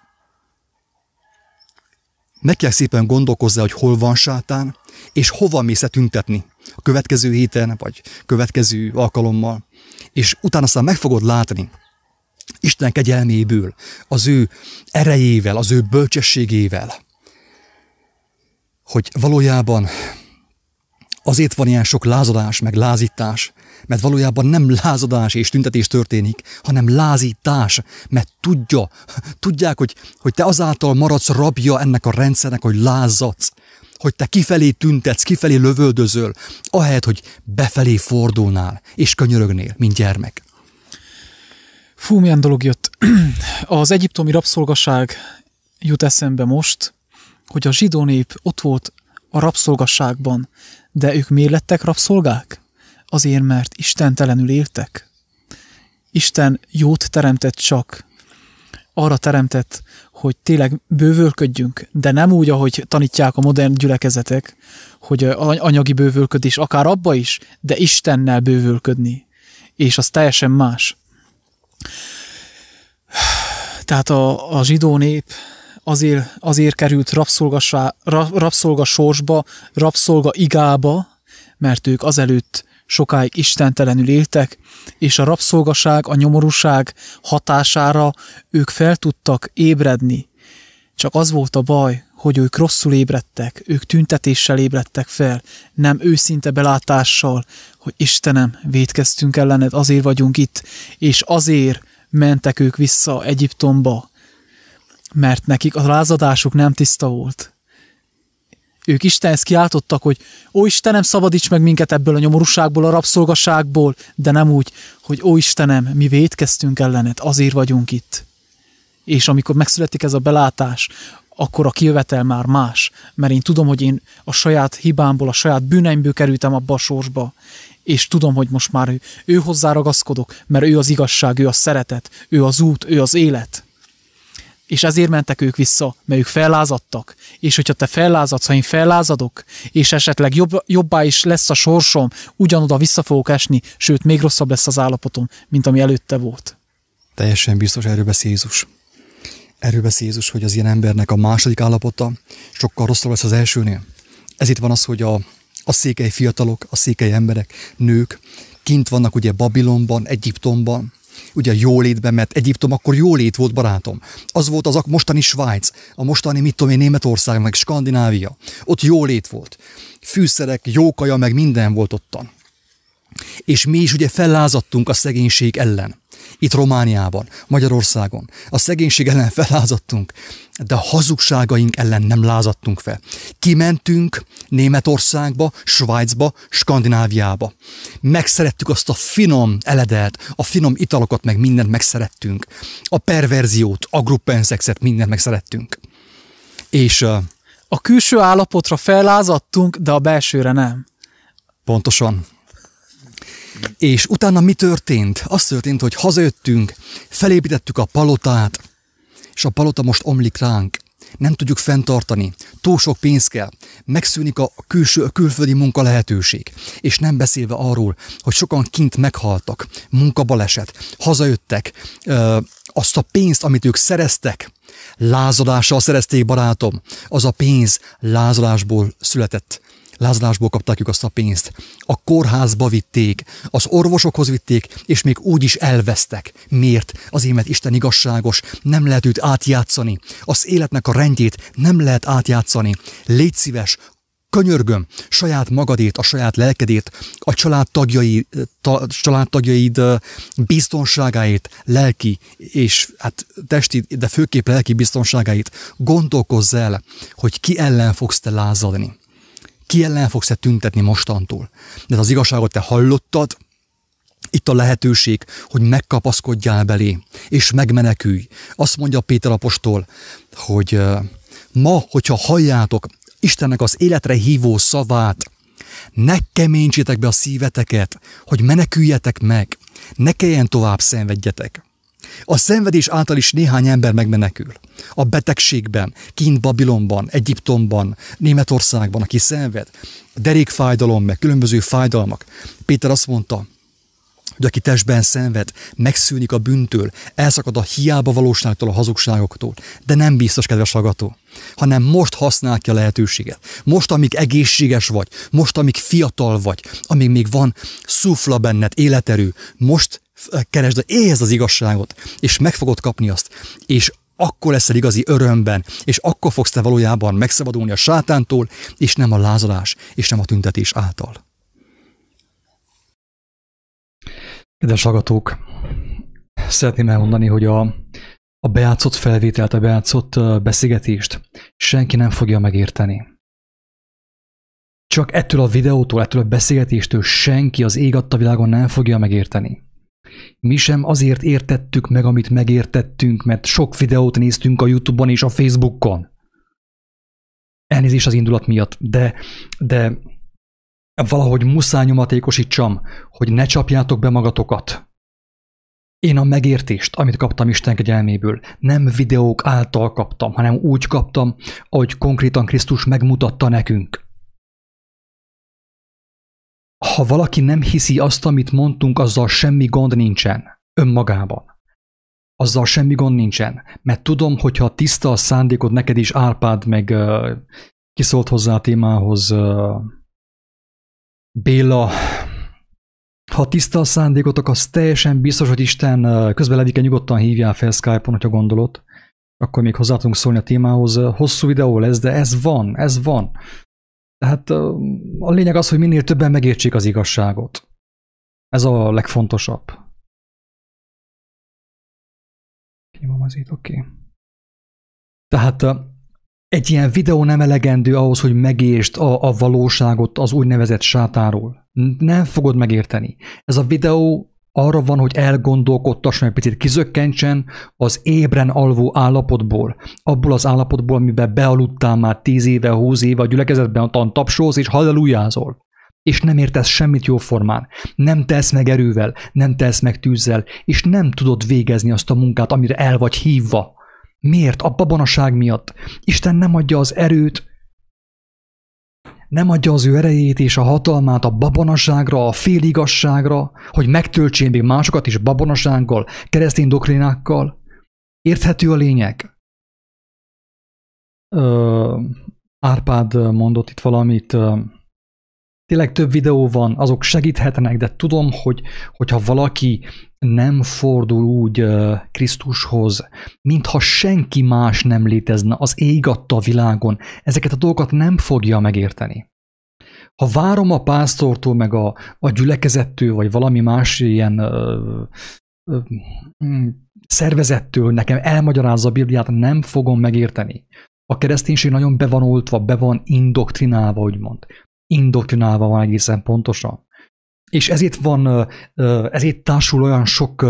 Speaker 1: Meg kell szépen gondolkozni, hogy hol van sátán, és hova mész tüntetni a következő héten, vagy következő alkalommal, és utána aztán meg fogod látni, Isten kegyelméből, az ő erejével, az ő bölcsességével, hogy valójában azért van ilyen sok lázadás, meg lázítás, mert valójában nem lázadás és tüntetés történik, hanem lázítás, mert tudja, tudják, hogy, hogy te azáltal maradsz rabja ennek a rendszernek, hogy lázadsz, hogy te kifelé tüntetsz, kifelé lövöldözöl, ahelyett, hogy befelé fordulnál és könyörögnél, mint gyermek.
Speaker 2: Fú, milyen dolog jött. Az egyiptomi rabszolgaság jut eszembe most, hogy a zsidó nép ott volt a rabszolgasságban, de ők miért lettek rabszolgák? Azért, mert istentelenül éltek. Isten jót teremtett csak. Arra teremtett, hogy tényleg bővölködjünk, de nem úgy, ahogy tanítják a modern gyülekezetek, hogy anyagi bővölködés, akár abba is, de Istennel bővölködni. És az teljesen más. Tehát a, a zsidó nép azért, azért került rabszolga sorsba, rabszolga igába, mert ők azelőtt sokáig istentelenül éltek, és a rabszolgaság, a nyomorúság hatására ők fel tudtak ébredni. Csak az volt a baj, hogy ők rosszul ébredtek, ők tüntetéssel ébredtek fel, nem őszinte belátással, hogy Istenem, védkeztünk ellened, azért vagyunk itt, és azért mentek ők vissza Egyiptomba, mert nekik a lázadásuk nem tiszta volt. Ők Istenhez kiáltottak, hogy ó Istenem, szabadíts meg minket ebből a nyomorúságból, a rabszolgaságból, de nem úgy, hogy ó Istenem, mi védkeztünk ellened, azért vagyunk itt. És amikor megszületik ez a belátás, akkor a kijövetel már más, mert én tudom, hogy én a saját hibámból, a saját bűneimből kerültem abba a sorsba, és tudom, hogy most már ő, ő hozzá ragaszkodok, mert ő az igazság, ő a szeretet, ő az út, ő az élet. És ezért mentek ők vissza, mert ők fellázadtak. És hogyha te fellázadsz, ha én fellázadok, és esetleg jobb, jobbá is lesz a sorsom, ugyanoda vissza fogok esni, sőt, még rosszabb lesz az állapotom, mint ami előtte volt.
Speaker 1: Teljesen biztos, erről beszél Jézus. Erről beszél Jézus, hogy az ilyen embernek a második állapota sokkal rosszabb lesz az elsőnél. Ez itt van az, hogy a, a székely fiatalok, a székely emberek, nők, kint vannak ugye Babilonban, Egyiptomban, ugye jólétben, mert Egyiptom akkor jólét volt, barátom. Az volt az a mostani Svájc, a mostani, mit tudom én, Németország, meg Skandinávia. Ott jólét volt. Fűszerek, jókaja, meg minden volt ottan. És mi is ugye fellázadtunk a szegénység ellen. Itt Romániában, Magyarországon. A szegénység ellen fellázadtunk, de a hazugságaink ellen nem lázadtunk fel. Kimentünk Németországba, Svájcba, Skandináviába. Megszerettük azt a finom eledelt, a finom italokat, meg mindent megszerettünk. A perverziót, a gruppenszexet, mindent megszerettünk. És uh,
Speaker 2: A külső állapotra fellázadtunk, de a belsőre nem.
Speaker 1: Pontosan. És utána mi történt? Az történt, hogy hazajöttünk, felépítettük a palotát, és a palota most omlik ránk. Nem tudjuk fenntartani, túl sok pénz kell, megszűnik a külső, a külföldi munka lehetőség. És nem beszélve arról, hogy sokan kint meghaltak, munkabaleset, hazajöttek, ö, azt a pénzt, amit ők szereztek, lázadással szerezték, barátom, az a pénz lázadásból született lázadásból kapták ők azt a pénzt. A kórházba vitték, az orvosokhoz vitték, és még úgy is elvesztek. Miért? Azért, mert Isten igazságos, nem lehet őt átjátszani. Az életnek a rendjét nem lehet átjátszani. Légy szíves, könyörgöm, saját magadét, a saját lelkedét, a családtagjai, ta, családtagjaid ö, biztonságáit, lelki és hát testi, de főképp lelki biztonságáit gondolkozz el, hogy ki ellen fogsz te lázadni. Ki ellen fogsz te tüntetni mostantól. De az igazságot te hallottad, itt a lehetőség, hogy megkapaszkodjál belé, és megmenekülj. Azt mondja Péter apostol, hogy ma, hogyha halljátok Istennek az életre hívó szavát, ne keményítsétek be a szíveteket, hogy meneküljetek meg, ne kelljen tovább szenvedjetek. A szenvedés által is néhány ember megmenekül. A betegségben, kint Babilonban, Egyiptomban, Németországban, aki szenved, derékfájdalom, meg különböző fájdalmak. Péter azt mondta, hogy aki testben szenved, megszűnik a bűntől, elszakad a hiába valóságtól, a hazugságoktól. De nem biztos, kedves hallgató, hanem most használ ki a lehetőséget. Most, amíg egészséges vagy, most, amíg fiatal vagy, amíg még van szufla benned, életerő, most keresd, éhezd az igazságot, és meg fogod kapni azt, és akkor leszel igazi örömben, és akkor fogsz te valójában megszabadulni a sátántól, és nem a lázadás, és nem a tüntetés által. Kedves hallgatók, szeretném elmondani, hogy a, a bejátszott felvételt, a bejátszott beszélgetést senki nem fogja megérteni. Csak ettől a videótól, ettől a beszélgetéstől senki az ég adta világon nem fogja megérteni. Mi sem azért értettük meg, amit megértettünk, mert sok videót néztünk a Youtube-on és a Facebookon. Elnézést az indulat miatt, de, de valahogy muszáj nyomatékosítsam, hogy ne csapjátok be magatokat. Én a megértést, amit kaptam Isten kegyelméből, nem videók által kaptam, hanem úgy kaptam, ahogy konkrétan Krisztus megmutatta nekünk. Ha valaki nem hiszi azt, amit mondtunk, azzal semmi gond nincsen önmagában. Azzal semmi gond nincsen, mert tudom, hogyha tiszta a szándékod neked is Árpád, meg uh, kiszólt hozzá a témához uh, Béla, ha tiszta a szándékotok, az teljesen biztos, hogy Isten közben Levike nyugodtan hívjál fel Skype-on, hogyha gondolod. Akkor még hozzá tudunk szólni a témához. Hosszú videó lesz, de ez van, ez van. Tehát a lényeg az, hogy minél többen megértsék az igazságot. Ez a legfontosabb. Nyomom az itt, oké. Okay. Tehát egy ilyen videó nem elegendő ahhoz, hogy megértsd a, a valóságot az úgynevezett sátáról. Nem fogod megérteni. Ez a videó arra van, hogy elgondolkodtasson egy picit, kizökkentsen az ébren alvó állapotból, abból az állapotból, amiben bealudtál már 10 éve, 20 éve a gyülekezetben, a tapsolsz és hallelujázol. És nem értesz semmit jóformán, nem tesz meg erővel, nem tesz meg tűzzel, és nem tudod végezni azt a munkát, amire el vagy hívva. Miért? A babonaság miatt. Isten nem adja az erőt, nem adja az ő erejét és a hatalmát a babonaságra, a féligasságra, hogy megtöltsén még másokat is babonasággal, keresztény doktrinákkal. Érthető a lényeg? Ö, Árpád mondott itt valamit, Tényleg több videó van, azok segíthetnek, de tudom, hogy hogyha valaki nem fordul úgy Krisztushoz, mintha senki más nem létezne, az ég adta világon, ezeket a dolgokat nem fogja megérteni. Ha várom a pásztortól, meg a, a gyülekezettől, vagy valami más ilyen uh, uh, szervezettől nekem elmagyarázza a Bibliát, nem fogom megérteni. A kereszténység nagyon be van oltva, be van indoktrinálva, úgymond. Indoktrinálva van egészen pontosan. És ezért van, ezért társul olyan sok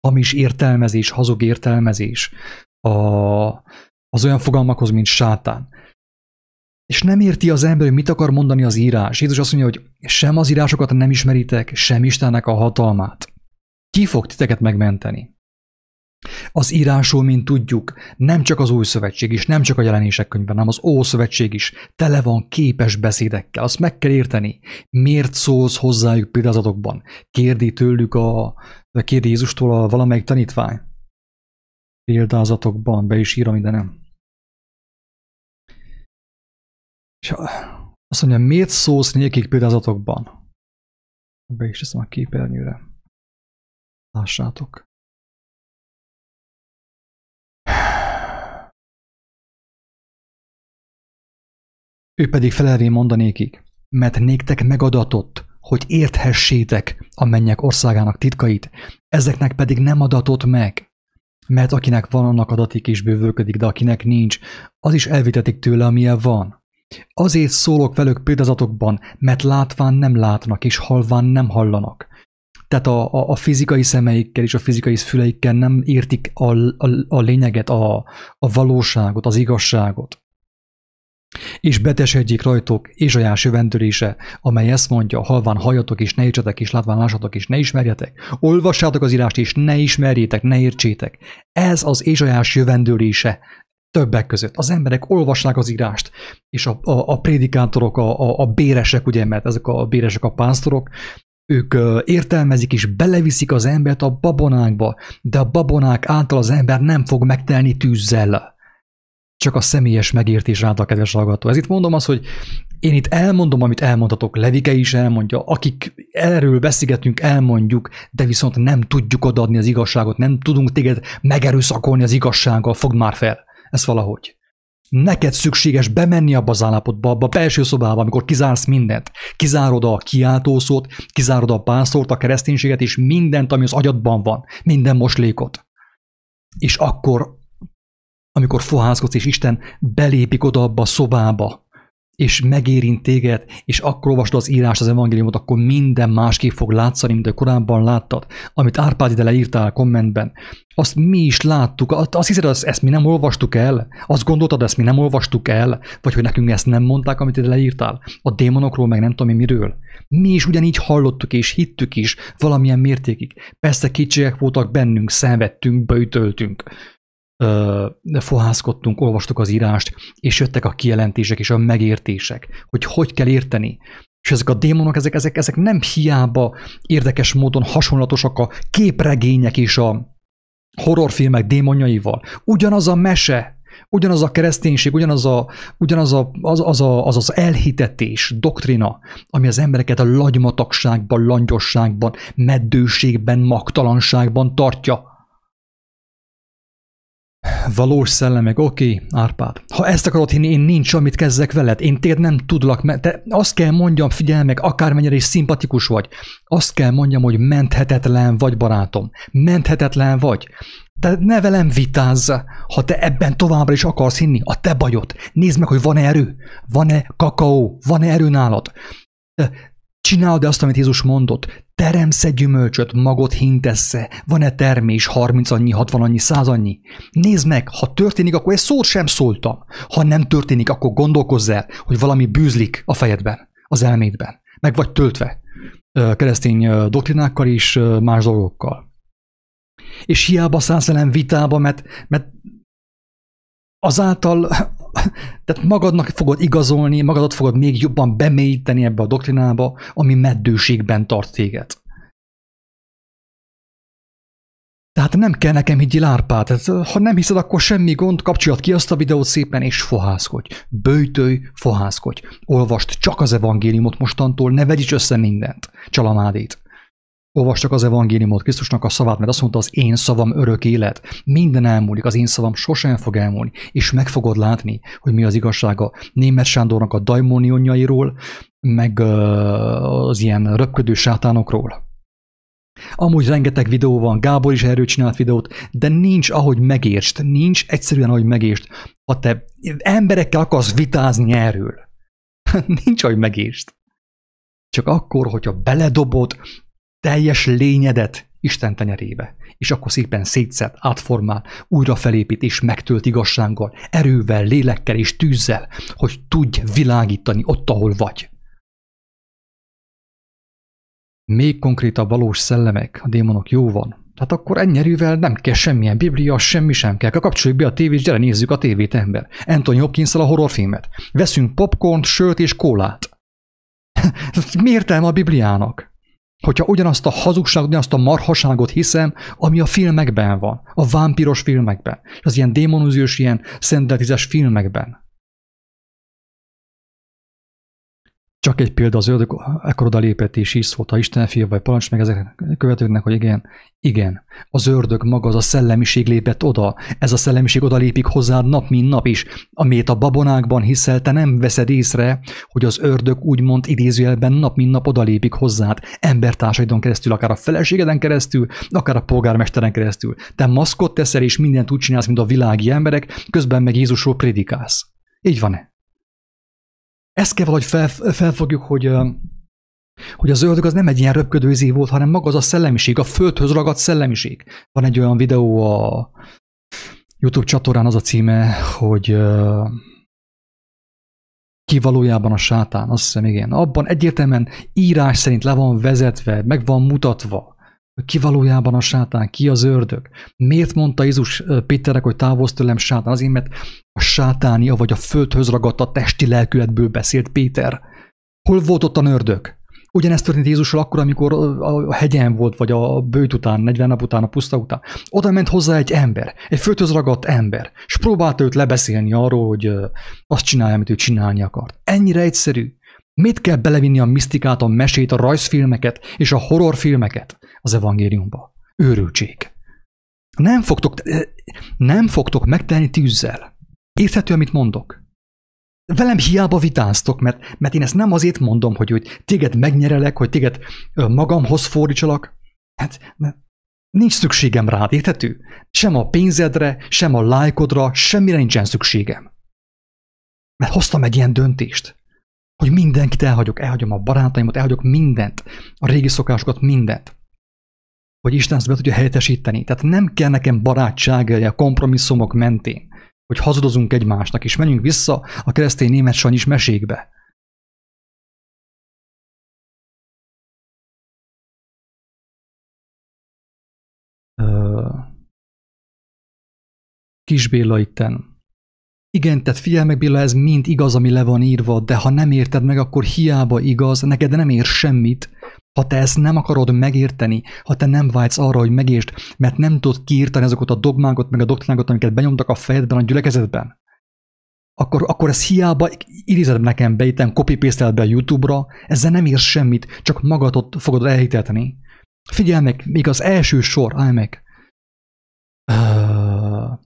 Speaker 1: hamis értelmezés, hazug értelmezés a, az olyan fogalmakhoz, mint sátán. És nem érti az ember, hogy mit akar mondani az írás. Jézus azt mondja, hogy sem az írásokat nem ismeritek, sem Istennek a hatalmát. Ki fog titeket megmenteni? Az írásról, mint tudjuk, nem csak az új szövetség is, nem csak a jelenések könyve, hanem az ószövetség is tele van képes beszédekkel. Azt meg kell érteni. Miért szólsz hozzájuk példázatokban? Kérdi tőlük a, kérdi Jézustól a valamelyik tanítvány. Példázatokban, be is írom ide, nem? És azt mondja, miért szólsz nékik példázatokban? Be is teszem a képernyőre. Lássátok. Ő pedig felelvé mondanékik, mert néktek megadatott, hogy érthessétek a mennyek országának titkait, ezeknek pedig nem adatott meg. Mert akinek van, annak adatik és bővölködik, de akinek nincs, az is elvitetik tőle, amilyen van. Azért szólok velük példazatokban, mert látván nem látnak, és halván nem hallanak. Tehát a, a, a fizikai szemeikkel és a fizikai füleikkel nem értik a, a, a lényeget, a, a valóságot, az igazságot és betesedjék rajtok Ézsajás jövendőlése, amely ezt mondja, halván hajatok és ne értsetek, és látván lássatok, és ne ismerjetek. Olvassátok az írást, és ne ismerjétek, ne értsétek. Ez az Ézsajás jövendőlése többek között. Az emberek olvassák az írást, és a, a, a prédikátorok, a, a, a béresek, ugye, mert ezek a béresek a pásztorok, ők értelmezik és beleviszik az embert a babonákba, de a babonák által az ember nem fog megtelni tűzzel csak a személyes megértés rád kedves hallgató. Itt mondom azt, hogy én itt elmondom, amit elmondhatok, Levike is elmondja, akik erről beszélgetünk, elmondjuk, de viszont nem tudjuk odaadni az igazságot, nem tudunk téged megerőszakolni az igazsággal, fogd már fel. Ez valahogy. Neked szükséges bemenni abba az állapotba, abba a belső szobába, amikor kizársz mindent. Kizárod a kiáltószót, kizárod a pászort, a kereszténységet, és mindent, ami az agyadban van, minden moslékot. És akkor amikor fohászkodsz, és Isten belépik oda abba a szobába, és megérint téged, és akkor olvasod az írást, az evangéliumot, akkor minden másképp fog látszani, mint a korábban láttad. Amit Árpád ide leírtál a kommentben, azt mi is láttuk. Azt hiszed, hogy ezt mi nem olvastuk el? Azt gondoltad, ezt mi nem olvastuk el? Vagy hogy nekünk ezt nem mondták, amit ide leírtál? A démonokról, meg nem tudom én miről. Mi is ugyanígy hallottuk és hittük is valamilyen mértékig. Persze kicsiek voltak bennünk, szenvedtünk, fohászkodtunk, olvastuk az írást, és jöttek a kijelentések és a megértések, hogy hogy kell érteni. És ezek a démonok, ezek, ezek, ezek nem hiába érdekes módon hasonlatosak a képregények és a horrorfilmek démonjaival. Ugyanaz a mese, ugyanaz a kereszténység, ugyanaz, a, ugyanaz a, az, az, a, az az elhitetés, doktrina, ami az embereket a lagymatagságban, langyosságban, meddőségben, magtalanságban tartja valós szellemek, oké, okay, Árpád. Ha ezt akarod hinni, én nincs, amit kezdek veled. Én téged nem tudlak, mert te azt kell mondjam, figyelj meg, akármennyire is szimpatikus vagy, azt kell mondjam, hogy menthetetlen vagy, barátom. Menthetetlen vagy. Te ne velem vitázz, ha te ebben továbbra is akarsz hinni, a te bajod. Nézd meg, hogy van-e erő, van-e kakaó, van-e erő nálad. Csináld azt, amit Jézus mondott. Teremsz egy gyümölcsöt, magot hintessze. Van-e termés, 30 annyi, 60 annyi, 100 annyi? Nézd meg, ha történik, akkor egy szót sem szóltam. Ha nem történik, akkor gondolkozz el, hogy valami bűzlik a fejedben, az elmédben. Meg vagy töltve keresztény doktrinákkal és más dolgokkal. És hiába szállsz velem vitába, mert, mert azáltal tehát magadnak fogod igazolni, magadat fogod még jobban bemélyíteni ebbe a doktrinába, ami meddőségben tart téged. Tehát nem kell nekem higgyél Árpád. Tehát, ha nem hiszed, akkor semmi gond, kapcsolat ki azt a videót szépen, és fohászkodj. Bőjtőj, fohászkodj. Olvast csak az evangéliumot mostantól, ne vegyíts össze mindent. Csalamádét. Olvasd csak az evangéliumot, Krisztusnak a szavát, mert azt mondta, az én szavam örök élet. Minden elmúlik, az én szavam sosem fog elmúlni, és meg fogod látni, hogy mi az igazsága Német Sándornak a daimonionyairól, meg az ilyen röpködő sátánokról. Amúgy rengeteg videó van, Gábor is erről csinált videót, de nincs ahogy megértsd, nincs egyszerűen ahogy megértsd. Ha te emberekkel akarsz vitázni erről, nincs ahogy megértsd. Csak akkor, hogyha beledobod teljes lényedet Isten tenyerébe, és akkor szépen szétszed, átformál, újra felépít és megtölt igazsággal, erővel, lélekkel és tűzzel, hogy tudj világítani ott, ahol vagy. Még konkrétabb valós szellemek, a démonok jó van. Tehát akkor ennyi nem kell semmilyen biblia, semmi sem kell. Kapcsoljuk be a tévét, gyere nézzük a tévét, ember. Anthony hopkins a horrorfilmet. Veszünk popcorn, sört és kólát. Mi értelme a Bibliának? Hogyha ugyanazt a hazugságot, ugyanazt a marhaságot hiszem, ami a filmekben van, a vámpiros filmekben, az ilyen démonúziós, ilyen szentetizes filmekben. Csak egy példa, az ördög ekkor oda lépett és így szólt, ha Isten fia vagy parancs meg ezek követőknek, hogy igen, igen, az ördög maga, az a szellemiség lépett oda, ez a szellemiség oda lépik hozzád nap, mint nap is, amit a babonákban hiszel, te nem veszed észre, hogy az ördög úgymond idézőjelben nap, mint nap oda lépik hozzád, embertársaidon keresztül, akár a feleségeden keresztül, akár a polgármesteren keresztül. Te maszkot teszel, és mindent úgy csinálsz, mint a világi emberek, közben meg Jézusról prédikálsz. Így van-e? Ezt kell valahogy fel, felfogjuk, hogy, hogy az ördög az nem egy ilyen röpködőzé volt, hanem maga az a szellemiség, a földhöz ragadt szellemiség. Van egy olyan videó a YouTube csatornán az a címe, hogy ki valójában a sátán, azt hiszem igen. Abban egyértelműen írás szerint le van vezetve, meg van mutatva, ki valójában a sátán, ki az ördög. Miért mondta Jézus Péterek, hogy távozz tőlem sátán? Azért, mert a sátánia vagy a földhöz ragadt a testi lelkületből beszélt Péter. Hol volt ott a ördög? Ugyanezt történt Jézusról akkor, amikor a hegyen volt, vagy a bőt után, 40 nap után, a puszta után. Oda ment hozzá egy ember, egy földhöz ragadt ember, és próbálta őt lebeszélni arról, hogy azt csinálja, amit ő csinálni akart. Ennyire egyszerű. Mit kell belevinni a misztikát, a mesét, a rajzfilmeket és a horrorfilmeket az evangéliumba? Őrültség. Nem fogtok, nem fogtok megtenni tűzzel. Érthető, amit mondok? Velem hiába vitáztok, mert, mert én ezt nem azért mondom, hogy, hogy téged megnyerelek, hogy téged magamhoz fordítsalak. Hát nincs szükségem rád, érthető? Sem a pénzedre, sem a lájkodra, semmire nincsen szükségem. Mert hoztam egy ilyen döntést hogy mindenkit elhagyok, elhagyom a barátaimat, elhagyok mindent, a régi szokásokat, mindent. Hogy Isten ezt be tudja helyettesíteni. Tehát nem kell nekem barátság a kompromisszumok mentén, hogy hazudozunk egymásnak, és menjünk vissza a keresztény német sanyis mesékbe. Kisbéla itten igen, tehát figyelj meg, Billa, ez mind igaz, ami le van írva, de ha nem érted meg, akkor hiába igaz, neked nem ér semmit. Ha te ezt nem akarod megérteni, ha te nem vágysz arra, hogy megértsd, mert nem tudod kiírtani azokat a dogmákat, meg a doktrínákat, amiket benyomtak a fejedben, a gyülekezetben, akkor, akkor ez hiába idézed nekem be, itten copy paste be a YouTube-ra, ezzel nem érsz semmit, csak magadat fogod elhitetni. Figyelj meg, még az első sor, állj meg.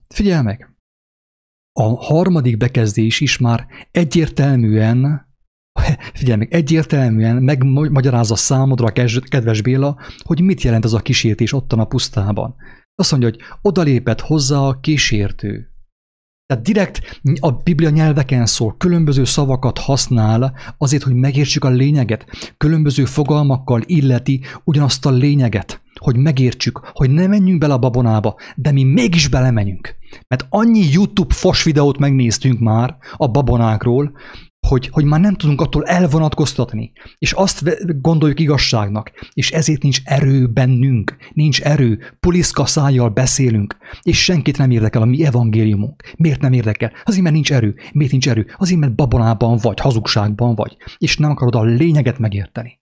Speaker 1: Figyelj meg, a harmadik bekezdés is már egyértelműen, figyelj meg, egyértelműen megmagyarázza számodra, kedves Béla, hogy mit jelent az a kísértés ottan a pusztában. Azt mondja, hogy odalépett hozzá a kísértő. Tehát direkt a Biblia nyelveken szól, különböző szavakat használ azért, hogy megértsük a lényeget. Különböző fogalmakkal illeti ugyanazt a lényeget hogy megértsük, hogy ne menjünk bele a babonába, de mi mégis belemenjünk. Mert annyi YouTube fos videót megnéztünk már a babonákról, hogy, hogy már nem tudunk attól elvonatkoztatni, és azt gondoljuk igazságnak, és ezért nincs erő bennünk, nincs erő, puliszka szájjal beszélünk, és senkit nem érdekel a mi evangéliumunk. Miért nem érdekel? Azért, mert nincs erő. Miért nincs erő? Azért, mert babonában vagy, hazugságban vagy, és nem akarod a lényeget megérteni.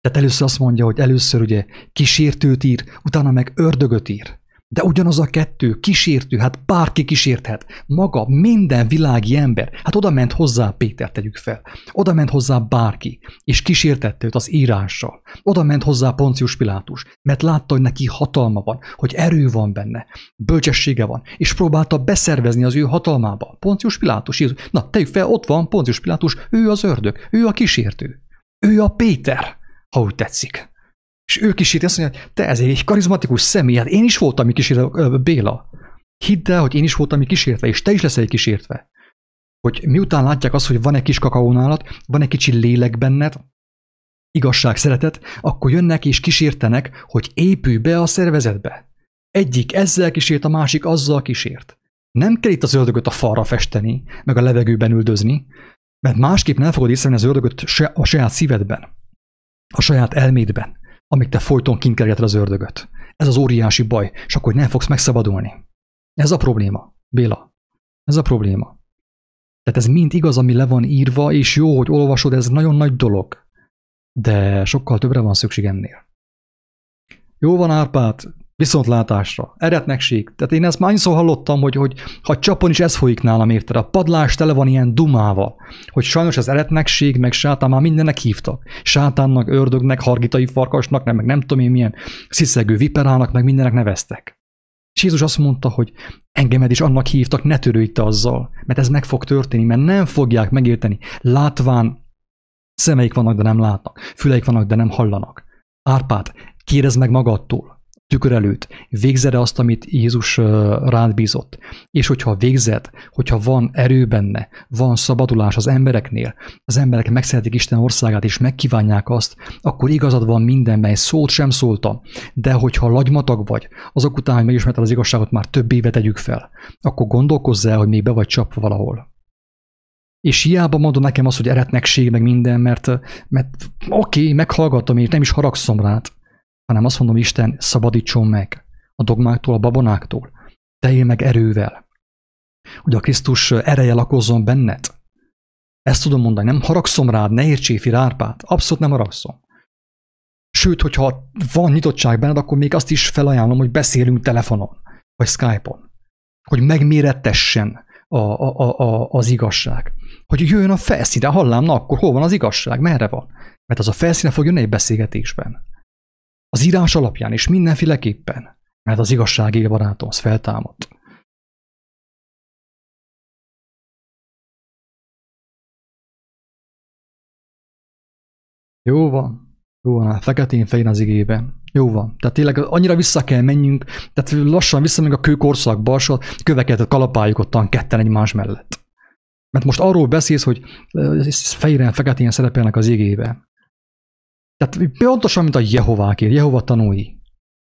Speaker 1: Tehát először azt mondja, hogy először ugye kísértőt ír, utána meg ördögöt ír. De ugyanaz a kettő, kísértő, hát bárki kísérthet. Maga, minden világi ember. Hát oda ment hozzá Péter, tegyük fel. Oda ment hozzá bárki, és kísértette őt az írással. Oda ment hozzá Poncius Pilátus, mert látta, hogy neki hatalma van, hogy erő van benne, bölcsessége van, és próbálta beszervezni az ő hatalmába. Poncius Pilátus, Jézus. Na, tegyük fel, ott van Poncius Pilátus, ő az ördög, ő a kísértő. Ő a Péter, ha úgy tetszik. És ő kísérti azt mondja, te ez egy karizmatikus személy, hát én is voltam kísértve, Béla. Hidd el, hogy én is voltam kísértve, és te is leszel kísértve. Hogy miután látják azt, hogy van egy kis kakaónálat, van egy kicsi lélek benned, igazság, szeretet, akkor jönnek és kísértenek, hogy épülj be a szervezetbe. Egyik ezzel kísért, a másik azzal kísért. Nem kell itt az ördögöt a falra festeni, meg a levegőben üldözni, mert másképp nem fogod észrevenni az ördögöt a saját szívedben, a saját elmédben amíg te folyton kint az ördögöt. Ez az óriási baj, és akkor nem fogsz megszabadulni. Ez a probléma, Béla. Ez a probléma. Tehát ez mind igaz, ami le van írva, és jó, hogy olvasod, ez nagyon nagy dolog. De sokkal többre van szükség ennél. Jó van, Árpád, viszontlátásra, eretnekség. Tehát én ezt már annyiszor hallottam, hogy, hogy ha csapon is ez folyik nálam érted. A padlás tele van ilyen dumával, hogy sajnos az eretnekség, meg sátán már mindennek hívtak. Sátánnak, ördögnek, hargitai farkasnak, nem, meg nem tudom én milyen sziszegő viperának, meg mindennek neveztek. És Jézus azt mondta, hogy engemet is annak hívtak, ne törődj te azzal, mert ez meg fog történni, mert nem fogják megérteni. Látván szemeik vannak, de nem látnak, füleik vannak, de nem hallanak. Árpát, kérdezd meg magadtól, tükör előtt, végzed -e azt, amit Jézus rád bízott. És hogyha végzed, hogyha van erő benne, van szabadulás az embereknél, az emberek megszeretik Isten országát és megkívánják azt, akkor igazad van mindenben, szót sem szóltam. De hogyha lagymatag vagy, azok után, hogy megismerted az igazságot, már több évet tegyük fel, akkor gondolkozz el, hogy még be vagy csapva valahol. És hiába mondom nekem azt, hogy eretnekség, meg minden, mert, mert oké, okay, meghallgatom, és nem is haragszom rád hanem azt mondom, Isten, szabadítson meg a dogmáktól, a babonáktól. Teljél meg erővel. Hogy a Krisztus ereje lakozzon benned. Ezt tudom mondani, nem haragszom rád, ne értsél Árpát. Abszolút nem haragszom. Sőt, hogyha van nyitottság benned, akkor még azt is felajánlom, hogy beszélünk telefonon, vagy Skype-on. Hogy megmérettessen a, a, a, a, az igazság. Hogy jöjjön a felszíne, hallám, na akkor hol van az igazság, merre van? Mert az a felszíne fog jönni egy beszélgetésben. Az írás alapján és mindenféleképpen, mert az igazság él barátom, az feltámadt. Jó van. Jó van, a feketén fején az igében. Jó van. Tehát tényleg annyira vissza kell menjünk, tehát lassan visszamegyünk a kőkorszakba, és a köveket kalapáljuk ottan ketten egymás mellett. Mert most arról beszélsz, hogy fején feketén szerepelnek az igében. Tehát pontosan, mint a Jehováké, Jehova tanúi.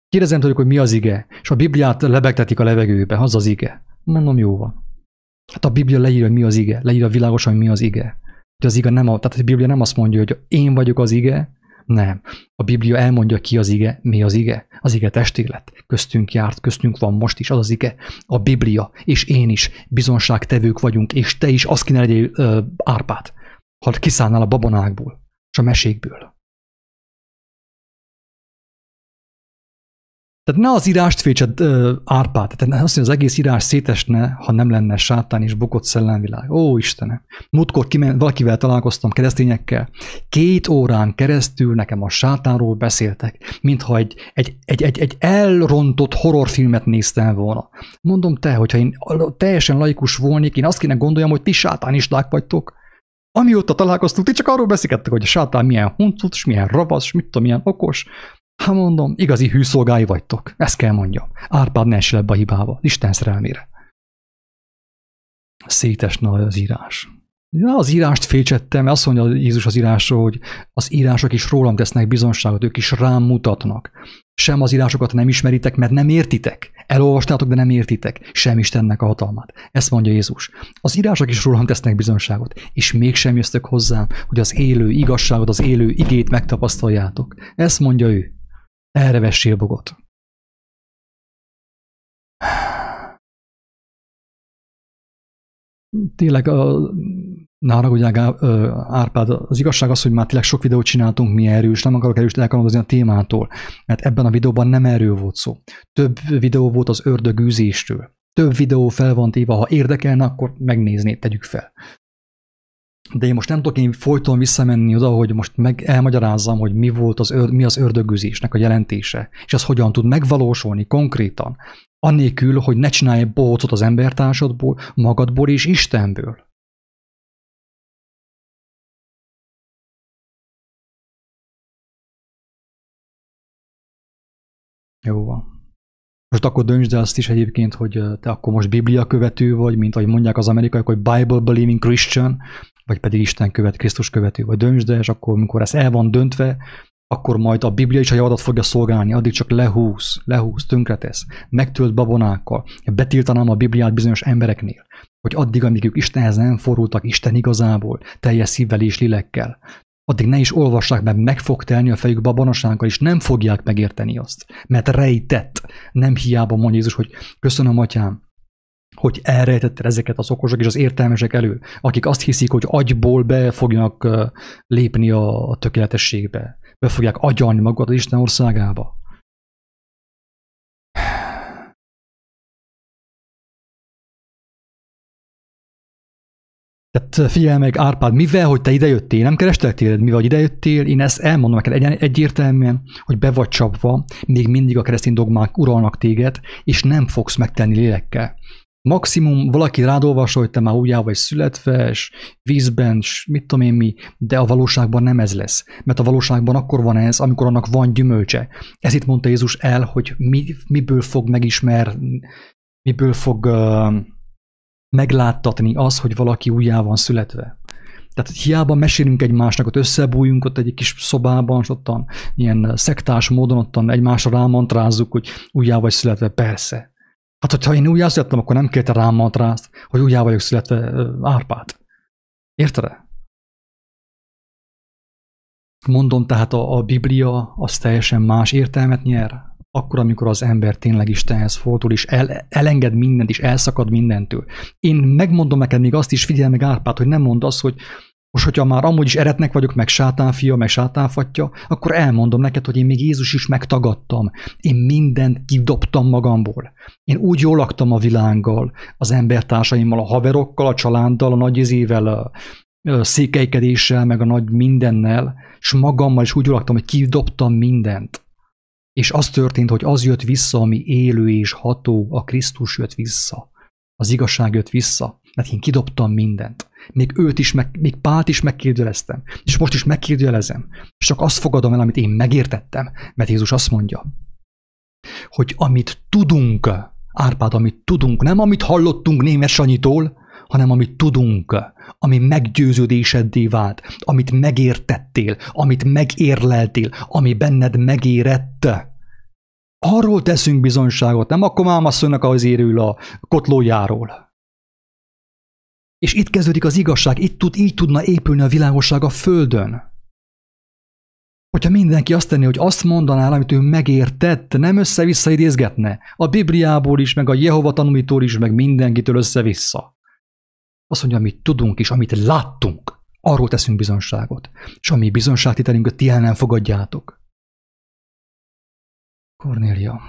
Speaker 1: Kérdezem tőlük, hogy mi az ige, és a Bibliát lebegtetik a levegőbe, az az ige. Mondom, jó van. Hát a Biblia leírja, hogy mi az ige, leírja világosan, hogy mi az ige. Hogy az ige nem a, tehát a Biblia nem azt mondja, hogy én vagyok az ige, nem. A Biblia elmondja ki az ige, mi az ige. Az ige testélet. Köztünk járt, köztünk van most is az az ige. A Biblia, és én is bizonságtevők vagyunk, és te is azt kéne legyél árpát, ha kiszállnál a babonákból, és a mesékből. Tehát ne az írást féltsed árpát, tehát azt mondja, az egész írás szétesne, ha nem lenne sátán és bukott szellemvilág. Ó, Istenem! Múltkor kiment, valakivel találkoztam, keresztényekkel. Két órán keresztül nekem a sátánról beszéltek, mintha egy, egy, egy, egy, egy elrontott horrorfilmet néztem volna. Mondom te, hogyha én teljesen laikus volnék, én azt kéne gondoljam, hogy ti sátánisták vagytok. Amióta találkoztunk, ti csak arról beszélgettek, hogy a sátán milyen huncut, és milyen ravasz, mit tudom, milyen okos. Hát mondom, igazi hűszolgái vagytok. Ezt kell mondjam. Árpád ne ebbe a hibába. Isten szerelmére. Szétesne az írás. Ja, az írást félcsettem, mert azt mondja Jézus az írásról, hogy az írások is rólam tesznek bizonságot, ők is rám mutatnak. Sem az írásokat nem ismeritek, mert nem értitek. Elolvastátok, de nem értitek. Sem Istennek a hatalmát. Ezt mondja Jézus. Az írások is rólam tesznek bizonságot, és mégsem jöztök hozzám, hogy az élő igazságot, az élő igét megtapasztaljátok. Ezt mondja ő. Erre vessél bogot. Tényleg a, Ne ö, Árpád, az igazság az, hogy már tényleg sok videót csináltunk mi erről, és nem akarok erős elkanyarozni a témától, mert ebben a videóban nem erről volt szó. Több videó volt az ördögűzéstől. Több videó fel van téve, ha érdekelne, akkor megnézni, tegyük fel. De én most nem tudok én folyton visszamenni oda, hogy most meg elmagyarázzam, hogy mi volt az, ör, mi az ördögűzésnek a jelentése, és az hogyan tud megvalósulni konkrétan, annélkül, hogy ne csinálj bócot az embertársadból, magadból és Istenből. Jó van. Most akkor döntsd el azt is egyébként, hogy te akkor most Biblia követő vagy, mint ahogy mondják az amerikaiak, hogy Bible believing Christian, vagy pedig Isten követ, Krisztus követő, vagy döntsd és akkor, amikor ez el van döntve, akkor majd a Biblia is a javadat fogja szolgálni, addig csak lehúz, lehúz, tönkretesz, megtölt babonákkal. Betiltanám a Bibliát bizonyos embereknél, hogy addig, amíg ők Istenhez nem forultak, Isten igazából, teljes szívvel és lélekkel, addig ne is olvassák, mert meg fog telni a fejük babonasággal, és nem fogják megérteni azt. Mert rejtett. Nem hiába mondja Jézus, hogy köszönöm, atyám, hogy elrejtetted ezeket az okosok és az értelmesek elő, akik azt hiszik, hogy agyból be fognak lépni a tökéletességbe, be fogják agyalni magukat az Isten országába. Tehát figyelj meg, Árpád, mivel, hogy te idejöttél, nem kerestek téged, mivel, hogy idejöttél, én ezt elmondom neked egy, egyértelműen, hogy be vagy csapva, még mindig a keresztény dogmák uralnak téged, és nem fogsz megtenni lélekkel. Maximum valaki rád olvassa, hogy te már újjá vagy születve, és vízben, és mit tudom én mi, de a valóságban nem ez lesz. Mert a valóságban akkor van ez, amikor annak van gyümölcse. Ez itt mondta Jézus el, hogy mi, miből fog megismerni, miből fog uh, megláttatni az, hogy valaki újjá van születve. Tehát hiába mesélünk egymásnak, ott összebújunk ott egy kis szobában, és ottan ilyen szektás módon ottan egymásra rámantrázzuk, hogy újjá vagy születve, persze. Hát, hogyha én újjá születtem, akkor nem kérte rám mantrázt, hogy újjá vagyok születve árpát. Érted? Mondom, tehát a, a Biblia az teljesen más értelmet nyer, akkor, amikor az ember tényleg Istenhez fordul, és el, elenged mindent, és elszakad mindentől. Én megmondom neked még azt is, figyelj meg Árpát, hogy nem mondd azt, hogy most, hogyha már amúgy is eretnek vagyok, meg sátánfia, meg sátánfatja, akkor elmondom neked, hogy én még Jézus is megtagadtam. Én mindent kidobtam magamból. Én úgy jól laktam a világgal, az embertársaimmal, a haverokkal, a családdal, a nagy izével, a székelykedéssel, meg a nagy mindennel, és magammal is úgy jól laktam, hogy kidobtam mindent. És az történt, hogy az jött vissza, ami élő és ható, a Krisztus jött vissza. Az igazság jött vissza, mert én kidobtam mindent. Még őt is, meg, még Pált is megkérdőjeleztem, és most is megkérdőjelezem. És csak azt fogadom el, amit én megértettem, mert Jézus azt mondja, hogy amit tudunk, Árpád, amit tudunk, nem amit hallottunk némes Sanyitól, hanem amit tudunk, ami meggyőződéseddé vált, amit megértettél, amit megérleltél, ami benned megérett. Arról teszünk bizonyságot, nem akkor mámasszonynak az érül a kotlójáról. És itt kezdődik az igazság, itt tud, így tudna épülni a világosság a Földön. Hogyha mindenki azt tenné, hogy azt mondaná, amit ő megértett, nem össze-vissza idézgetne. A Bibliából is, meg a Jehova tanulítól is, meg mindenkitől össze-vissza. Azt mondja, amit tudunk és amit láttunk, arról teszünk bizonságot. És ami bizonságtételünket ti el nem fogadjátok. Kornélia.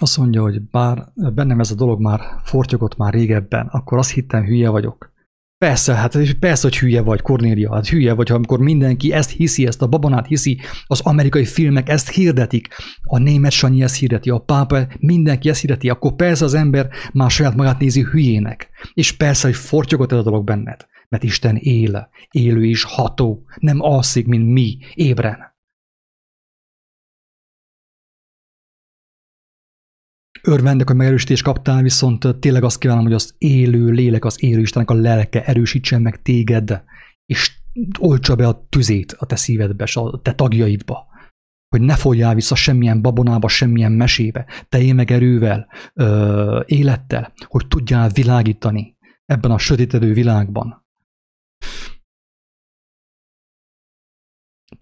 Speaker 1: Azt mondja, hogy bár bennem ez a dolog már fortyogott már régebben, akkor azt hittem, hülye vagyok. Persze, hát persze, hogy hülye vagy, Kornélia, hát hülye vagy, amikor mindenki ezt hiszi, ezt a babonát hiszi, az amerikai filmek ezt hirdetik, a német Sanyi ezt hirdeti, a pápa, mindenki ezt hirdeti, akkor persze az ember már saját magát nézi hülyének. És persze, hogy fortyogott ez a dolog benned, mert Isten él, élő és ható, nem alszik, mint mi, ébren. Örvendek, hogy megerősítést kaptál, viszont tényleg azt kívánom, hogy az élő lélek, az élő Istennek a lelke erősítsen meg téged, és oltsa be a tüzét a te szívedbe, és a te tagjaidba. Hogy ne folyjál vissza semmilyen babonába, semmilyen mesébe, te meg erővel, ö, élettel, hogy tudjál világítani ebben a sötétedő világban.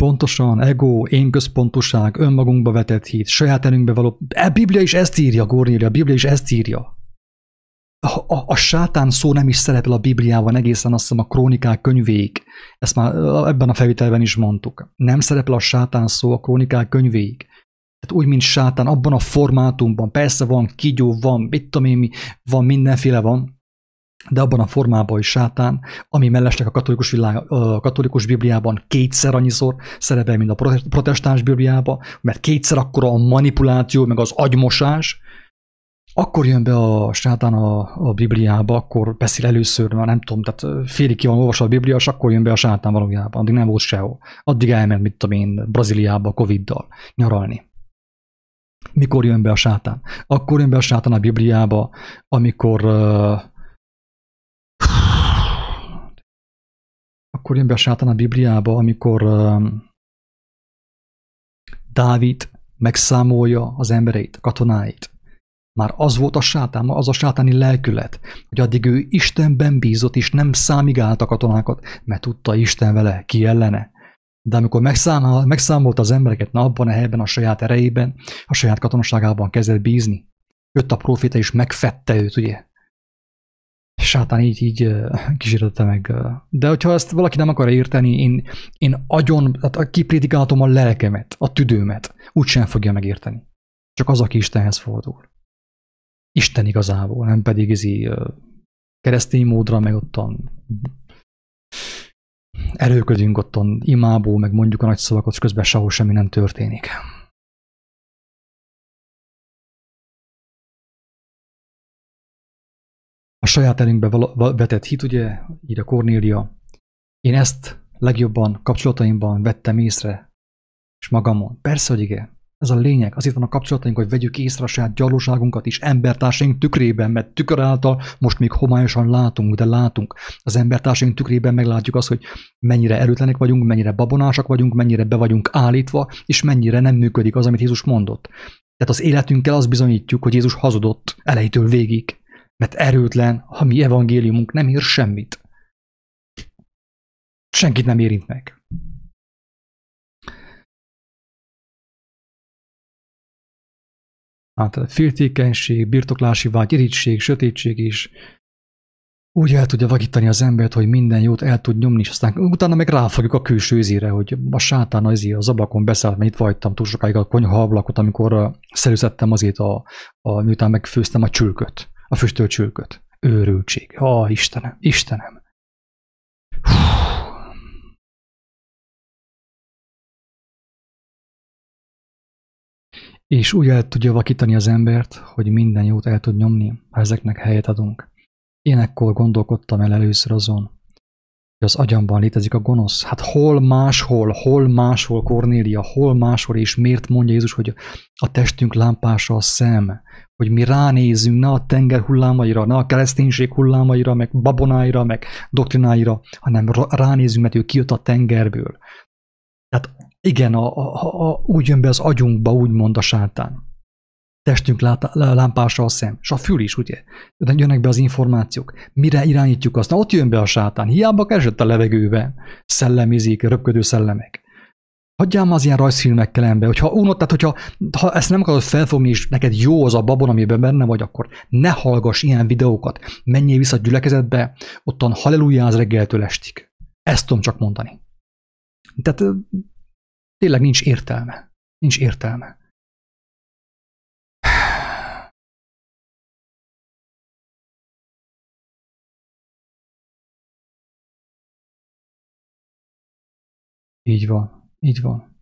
Speaker 1: Pontosan, ego, én központoság, önmagunkba vetett hit, saját erőnkbe való... A Biblia is ezt írja, Gornélia, a Biblia is ezt írja. a, a, a sátán szó nem is szerepel a Bibliában egészen azt hiszem a krónikák könyvéig. Ezt már ebben a felvételben is mondtuk. Nem szerepel a sátán szó a krónikák könyvéig. Tehát úgy, mint sátán, abban a formátumban, persze van kigyó, van, mit tudom én, mi, van mindenféle van, de abban a formában is sátán, ami mellesleg a katolikus, világ, a katolikus Bibliában kétszer annyiszor szerepel, mint a protestáns Bibliában, mert kétszer akkora a manipuláció, meg az agymosás, akkor jön be a sátán a, a Bibliába, akkor beszél először, már nem tudom, tehát félig ki van olvasva a Biblia, és akkor jön be a sátán valójában, addig nem volt sehol. Addig elment, mit tudom én, Brazíliába Covid-dal nyaralni. Mikor jön be a sátán? Akkor jön be a sátán a Bibliába, amikor uh, akkor jön be a sátán a Bibliába, amikor uh, Dávid megszámolja az embereit, katonáit. Már az volt a sátán, az a sátáni lelkület, hogy addig ő Istenben bízott, és nem számigált a katonákat, mert tudta Isten vele, ki ellene. De amikor megszámol, megszámolt az embereket, na abban a helyben, a saját erejében, a saját katonaságában kezdett bízni. Jött a proféta, és megfette őt, ugye? Sátán így, így kísértette meg. De hogyha ezt valaki nem akar érteni, én, én agyon, tehát kiprédikálhatom a lelkemet, a tüdőmet, úgysem fogja megérteni. Csak az, aki Istenhez fordul. Isten igazából, nem pedig izi keresztény módra, meg ottan erőködünk ottan imából, meg mondjuk a nagy szavakat, és közben sehol semmi nem történik. A saját erőnkbe vetett hit, ugye, így a Kornélia, én ezt legjobban kapcsolataimban vettem észre, és magamon. Persze, hogy igen. Ez a lényeg, az itt van a kapcsolataink, hogy vegyük észre a saját gyalóságunkat is embertársaink tükrében, mert tükör által most még homályosan látunk, de látunk. Az embertársaink tükrében meglátjuk azt, hogy mennyire erőtlenek vagyunk, mennyire babonásak vagyunk, mennyire be vagyunk állítva, és mennyire nem működik az, amit Jézus mondott. Tehát az életünkkel azt bizonyítjuk, hogy Jézus hazudott elejétől végig, mert erőtlen, ha mi evangéliumunk nem ér semmit. Senkit nem érint meg. Hát féltékenység, birtoklási vágy, irítség, sötétség is úgy el tudja vakítani az embert, hogy minden jót el tud nyomni, és aztán utána meg ráfogjuk a külső ízére, hogy a sátán az a zabakon beszállt, mert itt vagytam túl sokáig a konyha ablakot, amikor szerűzettem azért, a, a, miután megfőztem a csülköt, a füstölt csülköt. Őrültség. Ah, Istenem, Istenem. és úgy el tudja vakítani az embert, hogy minden jót el tud nyomni, ha ezeknek helyet adunk. Én ekkor gondolkodtam el először azon, hogy az agyamban létezik a gonosz. Hát hol máshol, hol máshol Kornélia, hol máshol, és miért mondja Jézus, hogy a testünk lámpása a szem, hogy mi ránézzünk ne a tenger hullámaira, ne a kereszténység hullámaira, meg babonáira, meg doktrináira, hanem ránézzünk, mert ő kijött a tengerből. Tehát igen, a, a, a, úgy jön be az agyunkba, úgy mond a sátán. Testünk lát, lámpása a szem, és a fül is, ugye? Jönnek be az információk. Mire irányítjuk azt? Na, ott jön be a sátán. Hiába keresett a levegőbe. Szellemizik, röpködő szellemek. Hagyjál az ilyen rajzfilmekkel ember, hogyha unott, tehát hogyha ha ezt nem akarod felfogni, és neked jó az a babon, amiben benne vagy, akkor ne hallgass ilyen videókat. Menjél vissza a gyülekezetbe, ottan hallelujáz reggeltől estig. Ezt tudom csak mondani. Tehát Tényleg nincs értelme. Nincs értelme. Így van, így van.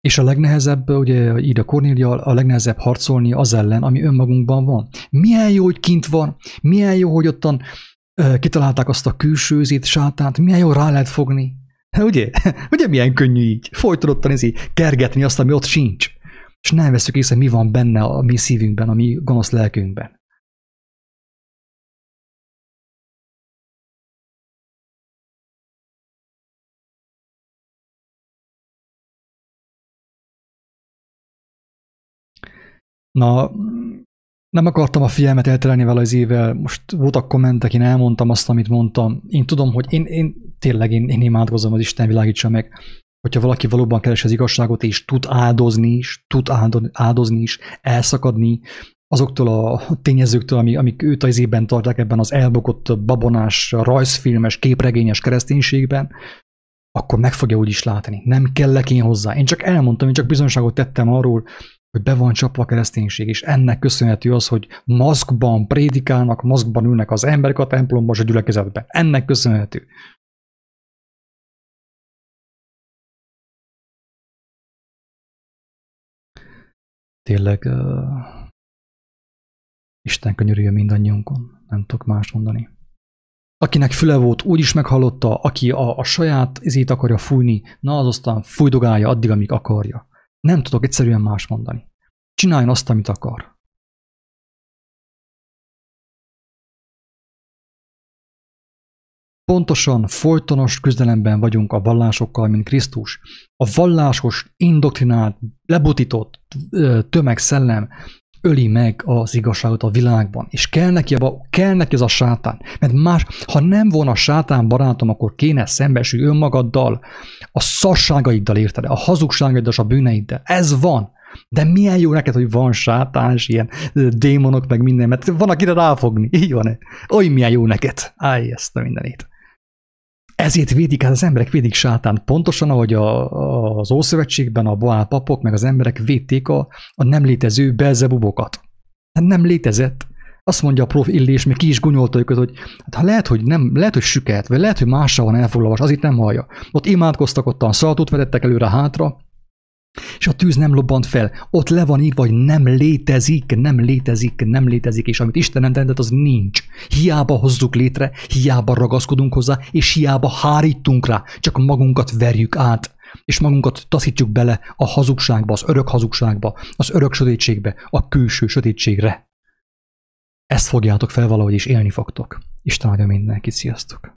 Speaker 1: És a legnehezebb, ugye így a Kornélia, a legnehezebb harcolni az ellen, ami önmagunkban van. Milyen jó, hogy kint van, milyen jó, hogy ottan kitalálták azt a külsőzét, sátánt, milyen jó rá lehet fogni. Ugye? Ugye milyen könnyű így? Folyton nézi, kergetni azt, ami ott sincs. És nem veszük észre, mi van benne a mi szívünkben, a mi gonosz lelkünkben. Na, nem akartam a figyelmet elterelni vele az évvel, most voltak kommentek, én elmondtam azt, amit mondtam. Én tudom, hogy én, én tényleg én, én imádkozom, az Isten világítsa meg, hogyha valaki valóban keres az igazságot, és tud áldozni is, tud áldozni is, elszakadni azoktól a tényezőktől, amik, amik őt az izében tartják ebben az elbukott babonás, rajzfilmes, képregényes kereszténységben, akkor meg fogja úgy is látni. Nem kellek én hozzá. Én csak elmondtam, én csak bizonságot tettem arról, hogy be van csapva a kereszténység, és ennek köszönhető az, hogy maszkban prédikálnak, maszkban ülnek az emberek a templomban a gyülekezetben. Ennek köszönhető. Tényleg uh, Isten könyörüljön mindannyiunkon. Nem tudok más mondani. Akinek füle volt, úgy is meghallotta, aki a, a saját izét akarja fújni, na az aztán fújdogálja addig, amíg akarja. Nem tudok egyszerűen más mondani. Csináljon azt, amit akar. Pontosan folytonos küzdelemben vagyunk a vallásokkal, mint Krisztus. A vallásos, indoktrinált, lebutított tömegszellem öli meg az igazságot a világban, és kell neki, abba, kell neki ez a sátán. Mert más, ha nem volna sátán barátom, akkor kéne szembesülj önmagaddal, a szasságaiddal érted, a hazugságaiddal és a bűneiddel. Ez van. De milyen jó neked, hogy van sátán, és ilyen démonok, meg minden, mert van, akire ráfogni. Így van-e? Oly milyen jó neked. Állj, ezt a mindenét. Ezért védik, hát az emberek védik sátán. Pontosan, ahogy a, az Ószövetségben a Baál papok, meg az emberek védték a, a nem létező belzebubokat. Hát nem létezett. Azt mondja a prof Illés, még ki is gunyolta őket, hogy hát ha lehet, hogy nem, lehet, hogy süket, vagy lehet, hogy mással van elfoglalva, azért nem hallja. Ott imádkoztak, ottan szaltót vedettek előre hátra, és a tűz nem lobbant fel. Ott le van írva, hogy nem létezik, nem létezik, nem létezik, és amit Isten nem tentett, az nincs. Hiába hozzuk létre, hiába ragaszkodunk hozzá, és hiába hárítunk rá, csak magunkat verjük át, és magunkat taszítjuk bele a hazugságba, az örök hazugságba, az örök sötétségbe, a külső sötétségre. Ezt fogjátok fel valahogy, és élni fogtok. Isten áldja mindenkit, sziasztok!